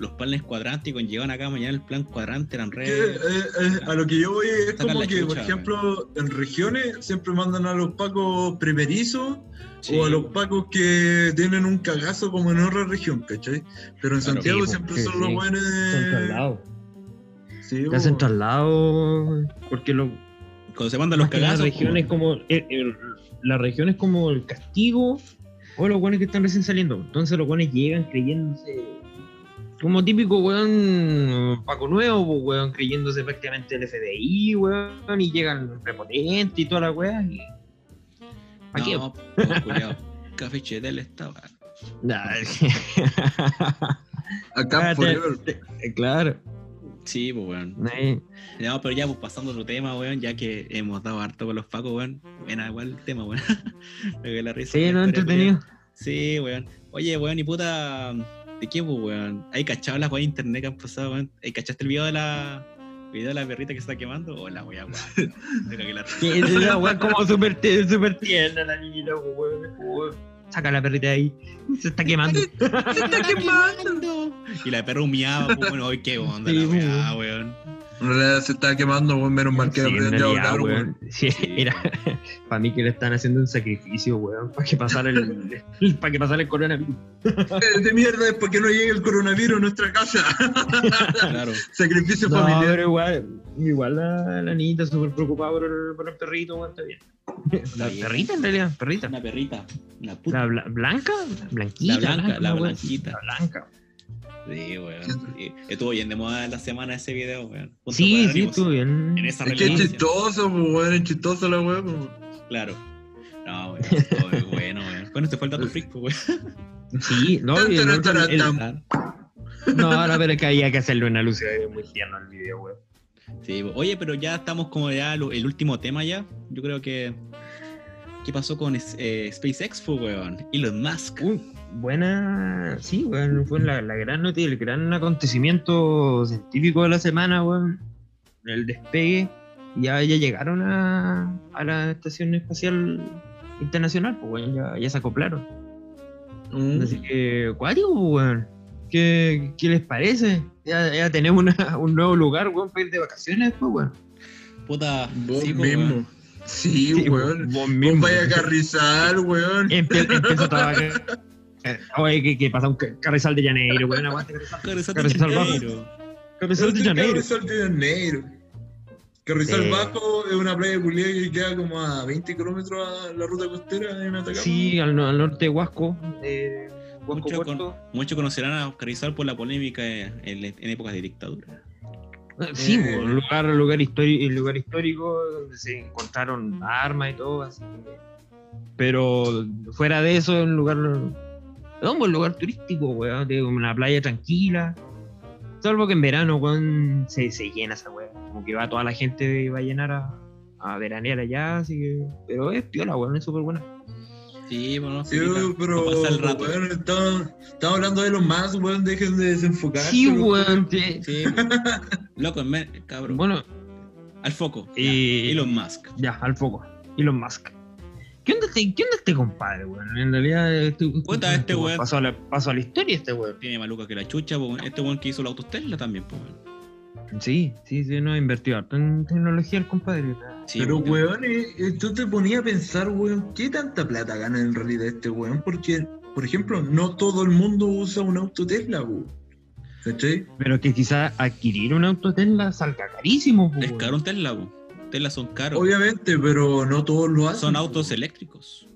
Los planes cuadránticos llegan acá mañana el plan cuadrante eran re. eh, eh, a lo que yo voy es como que, por ejemplo, en regiones siempre mandan a los pacos primerizos Sí, o a los pacos que tienen un cagazo como en otra región, ¿cachai? Pero en Claro. Santiago Sí, siempre sí, son sí. los Son buenos. traslados. Sí, Te po. hacen traslados. Porque lo, Cuando se mandan los que la cagazos. región es como. el- el- la región es como el castigo o los buenos que están recién saliendo. Entonces los buenos llegan creyéndose. Como típico weón Paco Nuevo, pues, weón, creyéndose prácticamente el FBI, weón, y llegan prepotentes y toda la weá. Y... ¿Pa' qué? No, no, culiao. Café Chetel estaba. Nah, Acá Ah, forever. te- te- claro. Sí, pues, weón. No, pero ya, pues pasando a otro tema, weón, ya que hemos dado harto con los pacos, weón. Buena, igual el tema, weón. La risa. Sí, la no, entretenido. Sí, weón. Oye, weón, y puta. ¿De qué, pues, weón? ¿Hay cachado las weas de internet que han pasado, weón? ¿Hay cachaste el video de la. video de la perrita que se está quemando? O la wea, weón. Me cagué la risa. Sí, es una weá como súper súper tierna la niñita, weón. Saca la perrita de ahí. Se está quemando. ¡Se está quemando! Y la perra humeaba, pues, bueno, hoy qué onda Sí, la weá, weón. En realidad se estaba quemando, weón, menos mal que Sí, realidad, hablar, weón. weón. Sí, era para mí que le están haciendo un sacrificio, weón, para que pasara el, el- para que pasara el coronavirus. Eh, De mierda es porque no llegue el coronavirus a nuestra casa. Claro. Sacrificio No, familiar. pero igual, igual la, la niñita súper preocupada por el, por el perrito, weón, está bien. La perrita en realidad, perrita. Una perrita. Una puta. La bla- blanca, blanquita, La blanca, la blanquita. La blanca. Sí, weón. Sí. Estuvo bien de moda en la semana ese video, weón. Punto Sí, sí, estuvo bien. En esa Es que es chistoso, weón, es chistoso la weón. Claro. No, weón. Bueno, weón. Bueno, fue el dato freak, pues, weón. Sí, no, Tan, el el- tan. no, no, pero es que había que hacerle una luz muy tierna al video, weón. Sí, oye, pero ya estamos como ya lo- el último tema ya. Yo creo que. ¿Qué pasó con eh, SpaceX, weón? Elon Musk. Uy, buena. Sí, weón. Fue la, la gran noticia, el gran acontecimiento científico de la semana, weón. El despegue. Ya, ya llegaron a, a la Estación Espacial Internacional, pues, weón. Ya, ya se acoplaron. Mm. Así que, cuático, pues, weón. ¿Qué, ¿Qué les parece? Ya, ya tenemos una- un nuevo lugar, weón, para ir de vacaciones, pues, weón. Puta. Vos sí, pues, mismo. weón. Sí, Sí, weón. vos Vos mismo. vaya a carrizar, weón. Empie- Empiezo a trabajar. Eh, Oye, que, que pasa un de Janeiro, weón. Aguante, carrizal. Carrizal Carrizal de bajo. Janeiro. Carrizal de Janeiro. Carrizal de Janeiro. Carrizal Sí. Bajo es una playa culiada que queda como a 20 kilómetros a la ruta costera en Atacama. Sí, al, al norte de Huasco. Eh, Huasco Mucho Puerto. Muchos conocerán a Carrizal por la polémica en, en épocas de dictadura. Eh, Sí, Eh. un lugar, lugar, histórico, lugar histórico donde se encontraron armas y todo. Así que- Pero fuera de eso, es un lugar. Es un buen lugar turístico, weón. De una playa tranquila. Salvo que en verano, weón, se, se llena esa weón. Como que va toda la gente va a llenar a, a veranear allá, así que. Pero es piola, weón, es súper buena. Sí, bueno, Sí, sí, pero, pasa el rato. weón, estamos, estamos hablando de los más, weón, dejen de desenfocarse. Sí, weón. sí. Sí, loco, cabrón. Bueno, Al foco. ya. y- Elon Musk. Ya, al foco. Elon Musk. ¿Qué onda este, qué onda este compadre, weón? En realidad, este, Cuenta este weón. Pasó a, la, pasó a la historia este weón. Tiene maluca que la chucha, po, este weón que hizo la autostella también, pues. weón. Sí, sí, sí, no ha invertido harto en tecnología el compadre. Sí, Pero, weón, eh, eh, tú te ponías a pensar, weón, ¿qué tanta plata gana en realidad este weón? Porque, por ejemplo, no todo el mundo usa un auto Tesla, weón. ¿Cachai? Pero que quizás adquirir un auto Tesla salga carísimo. po, Es weón. caro un Tesla, po. Tesla son caros. Obviamente, pero no todos lo hacen. Son autos eléctricos.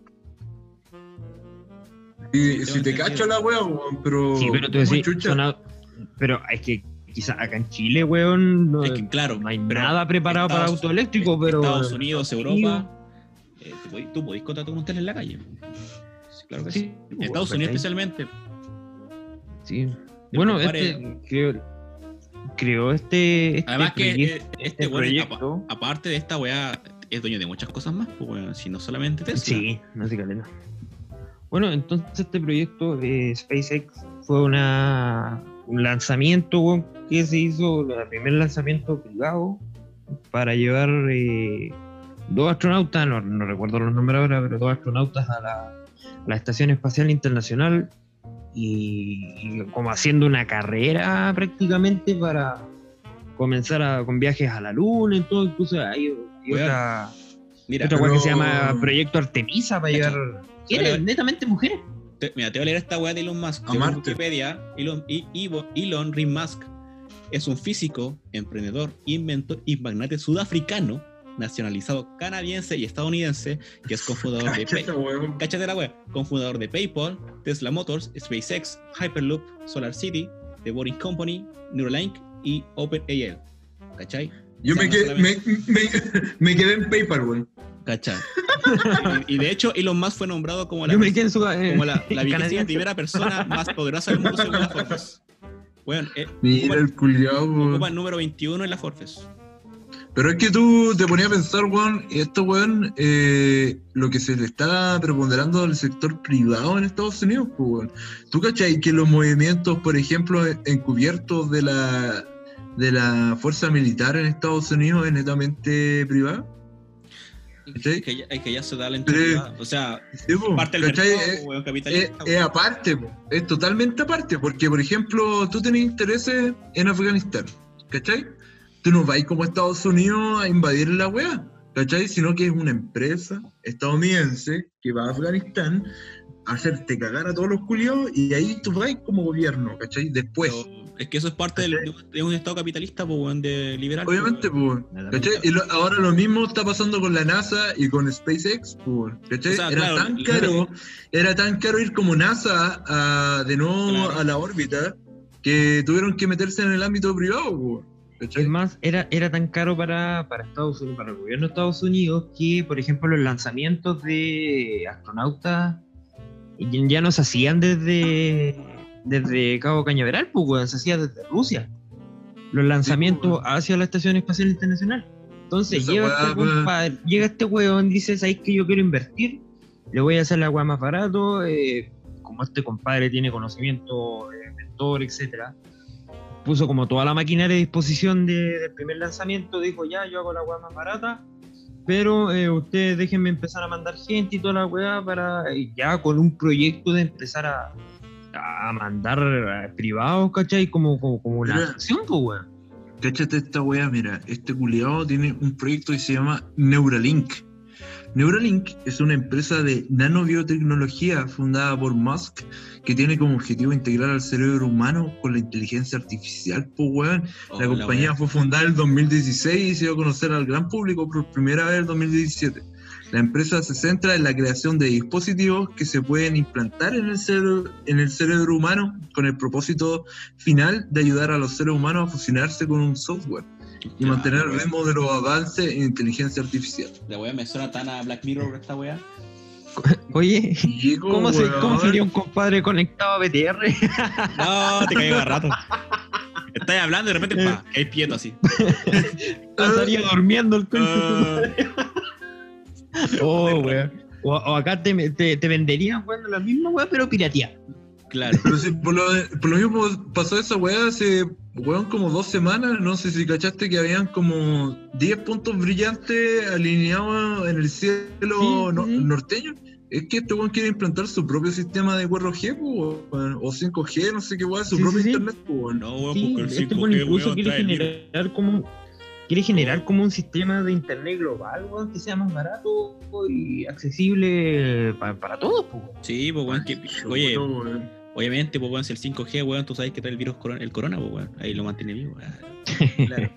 Y si te cacho la weá, weón, pero. Sí, pero tú ¿cómo decís, chucha? son pero es que quizás acá en Chile, weón, no, Es que, claro, no hay nada preparado para auto eléctrico, pero. Estados Unidos, Estados Europa, eh, tú podés contratar un Tesla en la calle. Sí, claro que sí. Sí, En Estados Unidos especialmente. Sí. Bueno, este creo, creo este, este Además que eh, este este proyecto. apa- aparte de esta weá, es dueño de muchas cosas más, pues weón, si no solamente Tesla. Sí, no sé caleta. Bueno, entonces este proyecto de SpaceX fue una, un lanzamiento que se hizo, el primer lanzamiento privado para llevar eh, dos astronautas, no, no recuerdo los nombres ahora, pero dos astronautas a la, a la Estación Espacial Internacional y, y como haciendo una carrera prácticamente para comenzar a- con viajes a la Luna y todo, incluso hay, hay otra... Mira, Otra weá que se llama Proyecto Artemisa para llegar. ¿Quiénes? Netamente mujeres. te, mira, te voy a leer esta weá de Elon Musk. Marte. Wikipedia, Elon, Elon Musk es un físico, emprendedor, inventor y magnate sudafricano, nacionalizado canadiense y estadounidense, que es cofundador de PayPal. Cáchate la web, cofundador de PayPal, Tesla Motors, SpaceX, Hyperloop, Solar City, The Boring Company, Neuralink y OpenAI. ¿Cachai? Yo O sea, me, no quedé, me, me, me quedé en PayPal, weón. ¿Cachai? y, y de hecho, Elon Musk fue nombrado como la, Yo me quedé en su. eh, como la, la vigésima primera persona más poderosa del mundo según la Forbes. Bueno, eh, Mira ocupa, el culiao, weón. ocupa el número 21 en la Forbes. Pero es que tú te ponías a pensar, weón, esto, weón, eh, lo que se le está preponderando al sector privado en Estados Unidos, pues, weón. ¿Tú cachai que los movimientos, por ejemplo, encubiertos de la, de la fuerza militar en Estados Unidos es netamente privada? ¿Cachai? Que ya, es que ya se da la entrada. O sea, Sí, po, parte del ¿cachai? mercado, weón, es, aparte, po, es totalmente aparte, porque por ejemplo, tú tenés intereses en Afganistán, ¿cachai? Tú no vas como Estados Unidos a invadir la weá, ¿cachai? Sino que es una empresa estadounidense que va a Afganistán a hacerte cagar a todos los culiados y ahí tú vas como gobierno, ¿cachai? Después. Pero es que eso es parte del- de, un- estado capitalista, pues, de liberal. Obviamente, pues, ¿cachai? Y lo- ahora lo mismo está pasando con la NASA y con SpaceX, pues, ¿cachai? O sea, era claro, tan caro, era tan caro ir como NASA a- de nuevo Claro. a la órbita que tuvieron que meterse en el ámbito privado, pues, ¿cachai? Es más, era, era tan caro para, para Estados Unidos, para el gobierno de Estados Unidos, que, por ejemplo, los lanzamientos de astronautas ya no se hacían desde, desde Cabo Cañaveral, pues, se hacía desde Rusia. Los lanzamientos weón. hacia la Estación Espacial Internacional. Entonces, Esa llega este, weón. llega este weón, dice, ¿sabes que yo quiero invertir? Le voy a hacer la weá más barato. eh, como este compadre tiene conocimiento, eh, mentor, etcétera puso como toda la maquinaria a disposición de- del primer lanzamiento, dijo ya, yo hago la weá más barata, pero eh, ustedes déjenme empezar a mandar gente y toda la weá para y ya con un proyecto de empezar a, a mandar eh, privados, ¿cachai? Como, como, como Pero- acción, pues weón. Cáchate esta weá, mira, este culiado tiene un proyecto que se llama Neuralink. Neuralink es una empresa de nanobiotecnología fundada por Musk que tiene como objetivo integrar al cerebro humano con la inteligencia artificial, pues weón. Oh, La compañía fue fundada en el 2016 y se dio a conocer al gran público por primera vez en el 2017. La empresa se centra en la creación de dispositivos que se pueden implantar en el cerebro, en el cerebro humano con el propósito final de ayudar a los seres humanos a fusionarse con un software y Ya, mantener el weá- ritmo de los avances en inteligencia artificial. La weá me suena tan a Black Mirror esta weá. Oye, ¿cómo, se, weón. ¿cómo sería un compadre conectado a BTR? No, te caigo a rato. Estás hablando y de repente, pa, hay quieto así. Estaría durmiendo el concho. Ah, Oh, weón. O, o acá te, te, te venderían, weón, la misma weá, pero pirateada. claro. Pero si por lo, por lo mismo pasó esa weá hace, weón, como dos semanas, no sé si cachaste que habían como 10 puntos brillantes alineados en el cielo Sí, no- sí. norteño. Es que este weón quiere implantar su propio sistema de 4G, po, weón, o 5G, no sé qué weón, su Sí, propio internet, weón. No, weón, Sí, porque el este 5G, weón incluso weón, quiere generar como quiere generar como un sistema de internet global, weón, que sea más barato y accesible pa- para todos, pues. weón. Sí, pues, weón, que- oye, weón. Obviamente, pues, weón, si el 5G, weón, tú sabes que trae el virus corona, el corona, pues, weón, ahí lo mantiene vivo. Claro.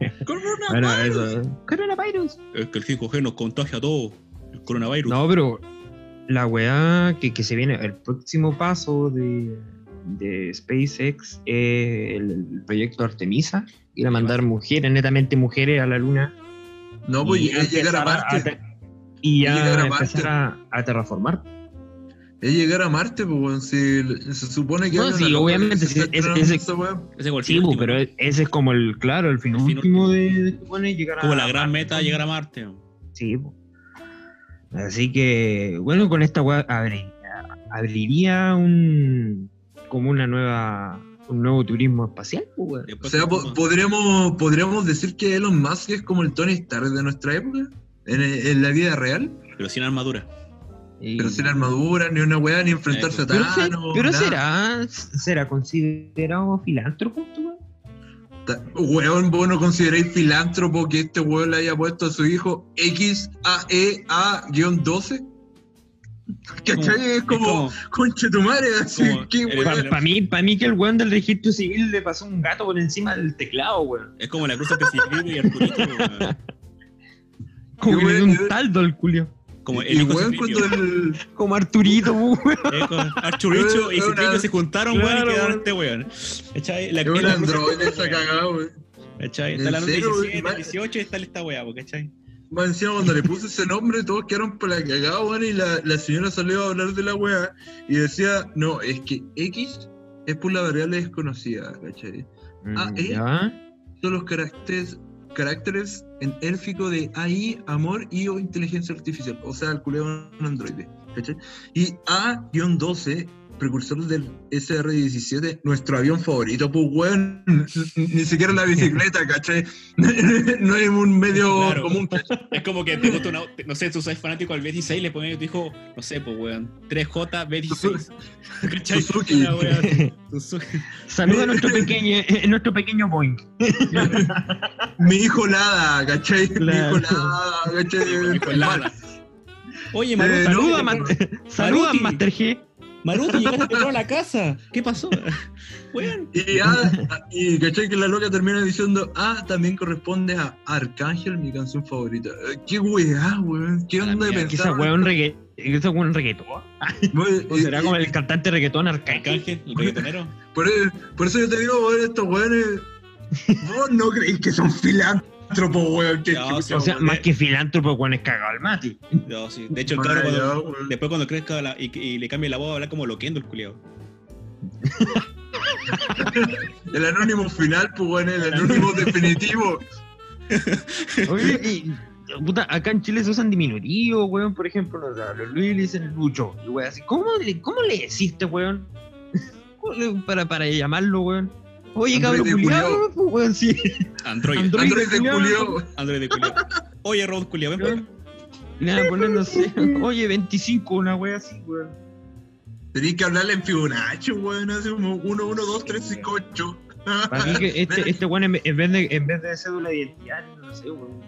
Bueno, eso. Coronavirus. Es que el 5G nos contagia a todos. El coronavirus. No, pero la weá que, que se viene, el próximo paso de, de SpaceX es el, el proyecto Artemisa, ir a mandar mujeres, netamente mujeres a la luna. No, pues y llegar a Marte. te- y ya llegar a empezar a terraformar. Es llegar a Marte, pues, weón. Si se supone que No, sí, obviamente, sí, está ese- ese-. Ese Sí, último. pero ese es como el, claro, el fin El fin último de, de es llegar a Como la gran Marte. meta llegar a Marte. weón. Sí. Así que, bueno, con esta weá abri- abriría un como una nueva un nuevo turismo espacial, weón. O sea, po- podríamos, podríamos decir que Elon Musk es como el Tony Stark de nuestra época, en, en la vida real, pero sin armadura. Y- pero sin armadura, ni una weá, ni enfrentarse a Pero, se- Thanos. pero será será considerado filántropo, este weón? Vos no consideráis filántropo que este weón le haya puesto a su hijo E XAEA-12? ¿Cachai? Es como, conche tu madre, así, el-. Para mí, pa' mí que el weón del registro civil le pasó un gato por encima del teclado, weón. Es como la cruz Ciclito y Arturito. weón. Como que le dio weón, un taldo al culio. Como el Y weón, cuando el. Como Arturito, weón. Es como Arturicho y Ciclipio se juntaron, weón, y Claro, quedaron weón. este weón. ¿Cachai? La Es un androide esa cagada, weón. ¿Cachai? ¿En Está la nota serio, 17, weón? 18 y está esta weá, ¿cachai? Más encima cuando le puse ese nombre, todos quedaron por la cagada, weón, y la, la señora salió a hablar de la weá y decía, no, es que X es por la variable desconocida, ¿cachai? Ah, ¿eh? ¿Ya? Son los caracteres, caracteres en élfico de AI, amor y o inteligencia artificial, o sea, el culeo un androide. Y A-12, precursor del SR-17, nuestro avión favorito, pues weón, ni siquiera la bicicleta, ¿cachai? no es un medio Claro. común, ¿cachai? Es como que te gusta una, no sé, tú sos fanático al B16 y le pones a tu hijo, no sé, pues weón, 3J B16. ¿Cachai? Suzuki. Saluda a nuestro pequeño, eh, nuestro pequeño Boeing. Mi hijo Lada, ¿cachai? Mi Claro. hijo Lada, ¿cachai? Hijo de lana. Oye, Eh, Maruti, no, Saluda, Maruti, Ma- saluda. Master G. Maruti, llegaste temprano a la casa. ¿Qué pasó? Weón. Y, ah, y ¿cachai? Que la loca termina diciendo, ah, también corresponde a Arcángel, mi canción favorita. Eh, Qué weá, weón. ¿Qué onda de mierda. Que pensar? esa weón reggae, que esa weón reggaetón. O será como el cantante reggaetón Arcángel. El reggaetonero. por, por eso yo te digo, weón, estos weones. Vos no creéis que son filántropos, weón. Que No, sí, O sea, weón. más que filántropo, weón es cagado al mati. No, sí. De hecho, el cabrón cuando, después cuando crezca la- y, y le cambie la voz, va a hablar como loquendo el culiao. El anónimo final, pues, weón, el anónimo definitivo. Oye, y, puta, acá en Chile se usan diminutivos, weón, por ejemplo, no, sé, a los Luis le dicen Lucho, y weón, así, ¿cómo le, cómo le deciste, weón? ¿Cómo le- para, para llamarlo, weón. Oye, cabrón, culiado, pues, weón, sí. Android. Android. Android de culiao. Julio. Android de culiao. Oye, Rod culiao, ven por acá. Y le van a poner, no sé, oye, 25, una wea así, weón. Tenéis que hablarle en Fibonacci, weón, así como 1, 1, 2, 3, 5, 8. Para mí que este, este weón, en en vez de, en vez de cédula de identidad, no sé, weón.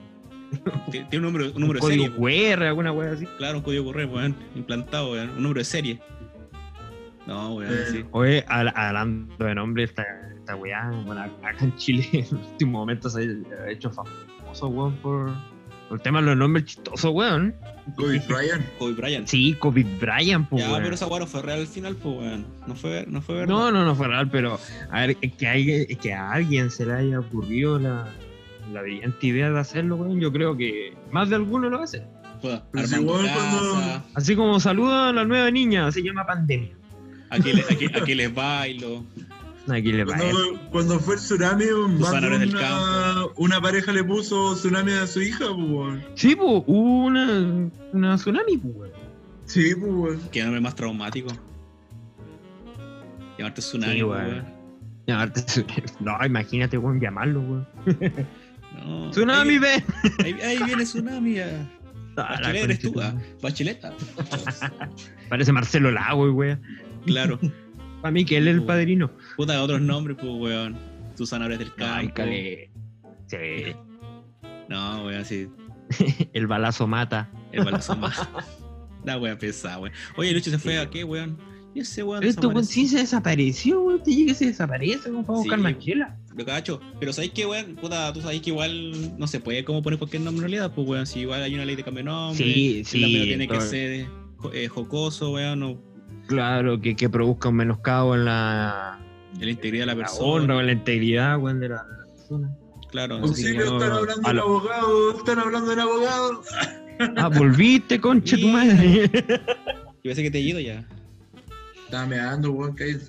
Tiene un número, un Un número de código serie. QR, alguna wea así. Claro, un código correo, weón. Implantado, weón. Un número de serie. No, weón, Eh, sí. Oye, al- hablando de nombre, esta, esta weá, bueno, acá en Chile en los últimos momentos se ha hecho famoso, weón, por, por el tema de los nombres chistosos, weón. Kobe Bryant. Kobe Bryant. Sí, Kobe Bryant, pues, ya, weón. pero esa weá no fue real al final, pues, weón. No fue, no fue verdad. No, no, no fue real, pero a ver, es que, hay, es que a alguien se le haya ocurrido la, la brillante idea de hacerlo, weón. Yo creo que más de alguno lo hace. Pues, Armando weón, cuando- Así como saluda a la nueva niña, se llama Pandemia. aquí, le- aquí, aquí les bailo. Aquí le. Cuando, cuando fue el tsunami, una, una pareja le puso tsunami a su hija, pues, weón. Sí, pues, hubo una, una tsunami, pues, weón. Sí, pues, weón. Qué nombre más traumático. Llamarte Tsunami, Sí, pues, weón. weón. Llamarte tsunami. No, imagínate, weón, llamarlo, weón. No. Tsunami, ahí, ven. ahí, ahí viene Tsunami. ya. Ah, Bachelet eres tú, ah, Bacheleta. Parece Marcelo Lago, güey. Claro. Para mí que él es el padrino. Puta, otros nombres, pues, weón. Susana Ares del Ay, Campo. cale. Sí. No, weón, sí. El balazo mata. El balazo más. La wea pesada, weón. Oye, Lucho se fue a qué, weón. Y ese weón. Esto, weón, sí se desapareció, weón. Te llega y se desaparece, weón, para buscar Sí. manchela. Lo cacho. Pero sabéis que, weón, puta, tú sabes que igual no se puede como poner cualquier nombre en realidad, pues, weón. Si igual hay una ley de cambio de nombre. Sí, el sí, nombre tiene que ser eh, jocoso, weón, o Claro, que, que produzca un menoscabo en la, en la integridad de la la persona. honra o en la integridad, weón, de la, de la persona. Claro, Auxilio, sí. Auxilio, están hablando del abogado, están hablando del abogado. Ah, volviste, concha tu madre. Yo pensé que te he ido ya. Estaba meando, weón, cállate.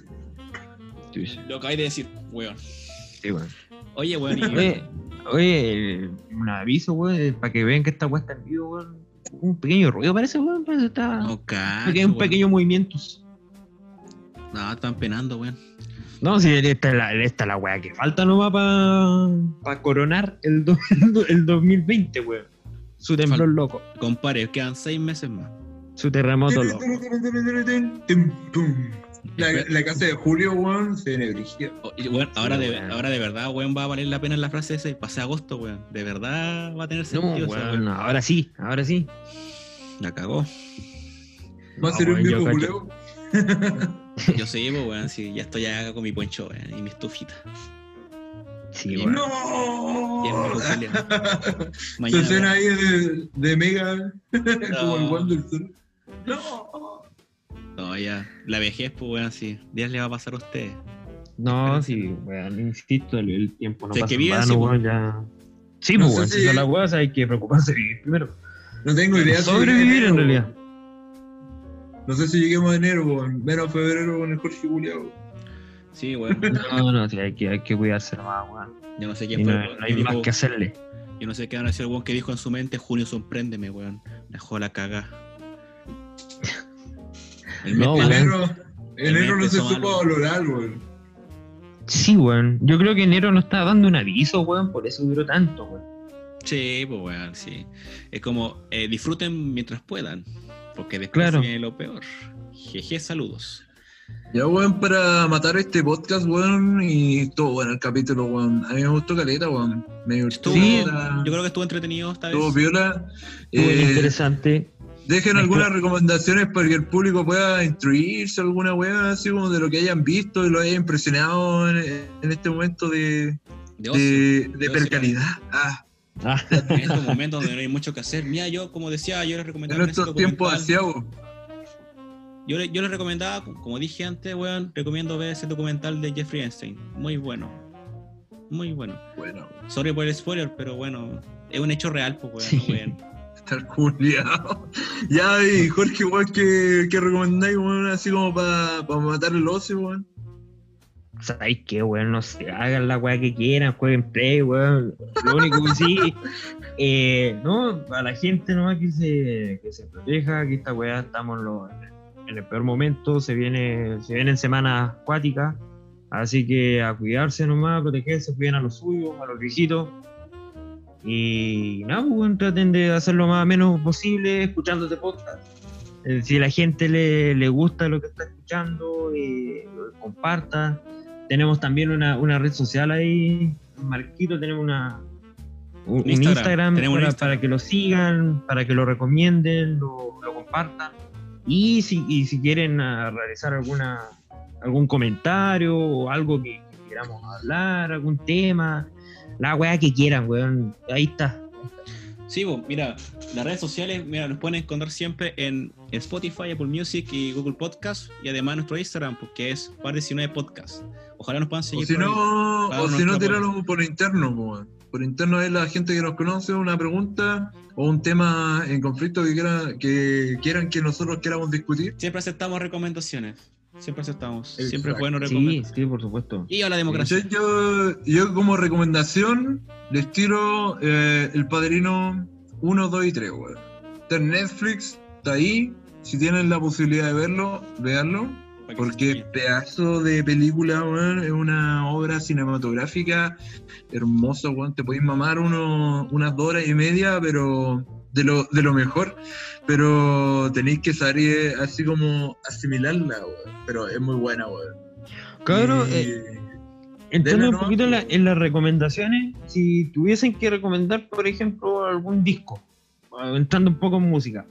Lo acabáis de decir, weón. Sí, weón. Oye, weón, y. Oye, oye, un aviso, weón, para que vean que esta weá está en vivo, weón. Un pequeño ruido parece, weón, parece que está... No, un cacho, pequeño, un weón. pequeño movimiento. No, están penando, weón. No, si esta es la, esta es la weá que falta nomás para coronar el, do- el 2020, weón. Su temblor Fal- loco, Compare, quedan seis meses más. su terremoto loco. La, la casa de Julio, weón, se viene brígida. Oh, ahora, de, weón. ahora de verdad, weón, va a valer la pena la frase esa y pase agosto, weón. De verdad va a tener No, sentido esa, weón, ahora sí, ahora sí. La cagó. Va a No, ser un viejo. Julio. Yo sé, pues, weón, sí, ya estoy acá con mi poncho, weón, y mi estufita. Sí, Y weón. ¡No! Se Mañana, ahí de, de Mega, como el No. Wanderson. ¡No! No, ya. La vejez, pues, weón, sí. Días le va a pasar a usted. No, sí, weón, insisto, el, el tiempo no Si es pasa que en vive vano, así, weón, ya. Sí, No pues, sé weón, si- son las weas hay que preocuparse de vivir primero. No tengo idea. Sobrevivir en realidad. weón. No sé si lleguemos a enero, weón. Menos febrero con el Jorge Juliado. Sí, weón. No, no, sí, hay que, hay que cuidarse nomás, weón. Yo no sé quién no, fue el weón no que hay más que hacerle. Yo no sé qué van a decir el weón que dijo en su mente, junio sorpréndeme, weón. Dejó la caga. El No. Enero, enero no se supo valorar, weón. Sí, weón. Yo creo que enero no estaba dando un aviso, weón, por eso duró tanto, weón. Sí, pues weón, sí. Es como, eh, disfruten mientras puedan, porque después Claro. viene lo peor. Jeje, saludos. Ya, weón, para matar este podcast, weón, y todo bueno el capítulo, weón. A mí me gustó caleta, weón. Me gustó. Caleta, yo creo que estuvo entretenido esta vez. estuvo piola. Estuvo Eh, interesante. Dejen algunas recomendaciones para que el público pueda instruirse alguna weá, así como de lo que hayan visto y lo haya impresionado en, en este momento de, De ocio. de, de de ocio. percalidad. Ah, Ah, En estos momentos donde no hay mucho que hacer. Mira, yo, como decía, yo les en recomendaba ver ese nuestros tiempos asiagos. Yo, le- yo les recomendaba, como dije antes, weón, recomiendo ver ese documental de Jeffrey Einstein. Muy bueno. Muy bueno. Bueno, Sorry por el spoiler, pero bueno, es un hecho real, pues, weón. Sí. pueden- estar culiado. ya, y Jorge, weón, ¿qué, qué recomendáis, weón, así como para matar el ocio, weón? ¿Sabéis qué, weón? No sé, hagan la weá que quieran, jueguen play, weón. Lo único que sí, eh, no, a la gente nomás que se, que se proteja, que esta weá estamos en el peor momento, se viene, se vienen semanas acuáticas, así que a cuidarse nomás, a protegerse, cuiden a los suyos, a los viejitos. Y nada, pues, weón, traten de hacer lo más menos posible escuchando este podcast. Eh, Si a la gente le, le gusta lo que está escuchando, eh, comparta. Tenemos también una, una red social ahí, Marquito, tenemos una, un, un Instagram, Instagram, tenemos un para, Instagram. para que lo sigan, para que lo recomienden, lo, lo compartan. Y si, y si quieren ah, realizar alguna algún comentario o algo que, que queramos hablar, algún tema, la weá que quieran, weón. Ahí está. Sí, pues, mira, las redes sociales, mira, nos pueden encontrar siempre en Spotify, Apple Music y Google Podcast y además nuestro Instagram, porque es par 19 Podcast. Ojalá nos puedan O seguir. si por ahí. no, o si no, tirarlo por interno, weón. Por interno es la gente que nos conoce, una pregunta o un tema en conflicto que, quiera, que quieran que nosotros queramos discutir. Siempre aceptamos recomendaciones. Siempre aceptamos. Siempre es Exacto. bueno Sí, recomendar. sí, por supuesto. Y a la democracia. Entonces yo, yo como recomendación les tiro eh, El Padrino 1, 2 y 3, weón. Está en Netflix, está ahí. Si tienen la posibilidad de verlo, que Porque pedazo de película, weón, es una obra cinematográfica hermosa, weón. Te podéis mamar uno, unas dos horas y media, pero de lo, de lo mejor, pero tenéis que saber eh, así como asimilarla, weón. Pero es muy buena, weón. Cabrón, Y- eh, entrando un poquito en, la- en las recomendaciones, si tuviesen que recomendar, por ejemplo, algún disco, eh, entrando un poco en música.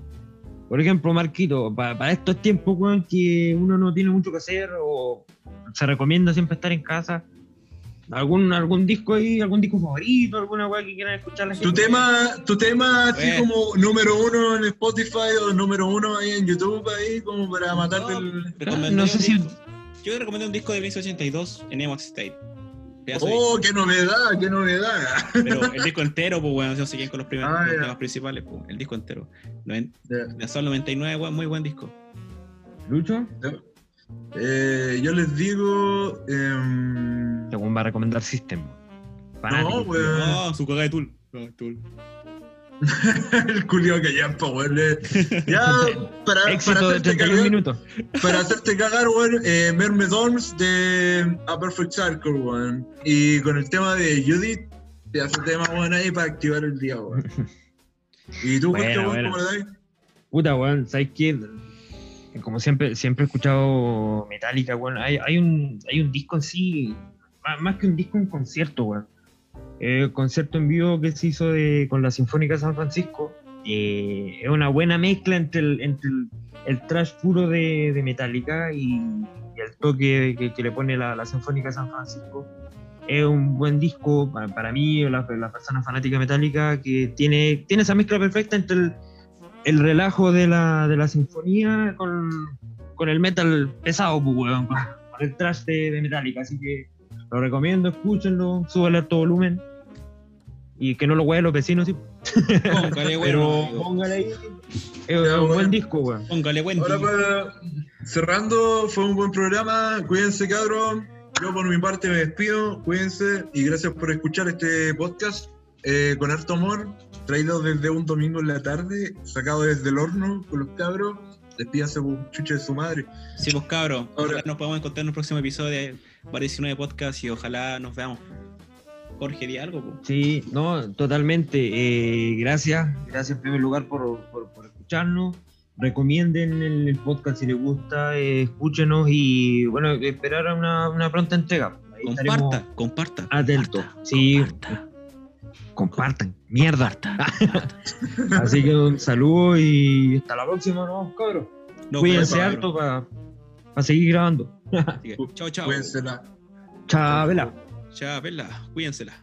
Por ejemplo, Marquito, pa- para estos tiempos, weón, que uno no tiene mucho que hacer o se recomienda siempre estar en casa, algún algún disco ahí, algún disco favorito, alguna weá que quieran escuchar la Tu gente? tema, tu tema así como número uno en Spotify o número uno ahí en YouTube, ahí como para matarte el... Recomendaría no sé un si- disco- Yo recomendé un disco de 1982 en Emo State. ¡Oh, qué novedad, qué novedad! Pero el disco entero, pues, weón, no sé quién con los primeros Ah, los temas principales, pues, el disco entero. Noven- Ya. De Sol 99, weón, muy buen disco. Lucho, Eh, yo les digo... em, según va a recomendar System. Fanático. no, weón. Ah, su cagada de Tool. Tool. el culiao que ya, weón. le- Ya, para, para, Éxito hacerte 31 cagar, minutos. para hacerte cagar, weón, eh, Myrmidons de A Perfect Circle, weón. Y con el tema de Judith, te hace tema, weón, ahí para activar el día, weón. ¿Y tú, Buena, Jorge, weón, cómo le das? Puta, weón, ¿sabes qué? Como siempre, siempre he escuchado Metallica, weón. Hay, hay, un, hay un disco en sí, más, más que un disco, un concierto, weón. Eh, concierto en vivo que se hizo de, con la Sinfónica San Francisco. Eh, es una buena mezcla entre el, entre el, el trash puro de, de Metallica y, y el toque que, que le pone la, la Sinfónica San Francisco. Es un buen disco para, para mí, la, la persona fanática de Metallica, que tiene, tiene esa mezcla perfecta entre el, el relajo de la, de la sinfonía con, con el metal pesado, pues, weón, con, el trash de, de Metallica. Así que lo recomiendo, escúchenlo, súbale a todo volumen. Y que no lo hueven los vecinos, sí. Póngale, Pero weón. póngale ahí. Es Ya, un buen disco, weón. Póngale, buen Ahora disco. para cerrando, fue un buen programa. Cuídense, cabrón. Yo por mi parte me despido. Cuídense y gracias por escuchar este podcast eh, con harto amor. Traído desde un domingo en la tarde, sacado desde el horno con los cabros. Despídanse por chucha de su madre. Sí, pues cabros, Ahora- nos podamos encontrar en el próximo episodio de Bar 19 Podcast y ojalá nos veamos. Jorge, di algo, pues. Sí, no, totalmente. Eh, gracias, gracias en primer lugar por, por- por escucharnos. Recomienden el, el podcast si les gusta, eh, escúchenos y bueno, esperar a una, una pronta entrega. Ahí Comparta, comparta. atentos. comparta, Sí, comparta, compartan, mierda. Así que un saludo y hasta la próxima, ¿no, cabros? Cuídense vemos, harto para seguir grabando. cabros. Así que, Chao, chao. Cuídense la. Chavela. Chao, vela. Cuídensela.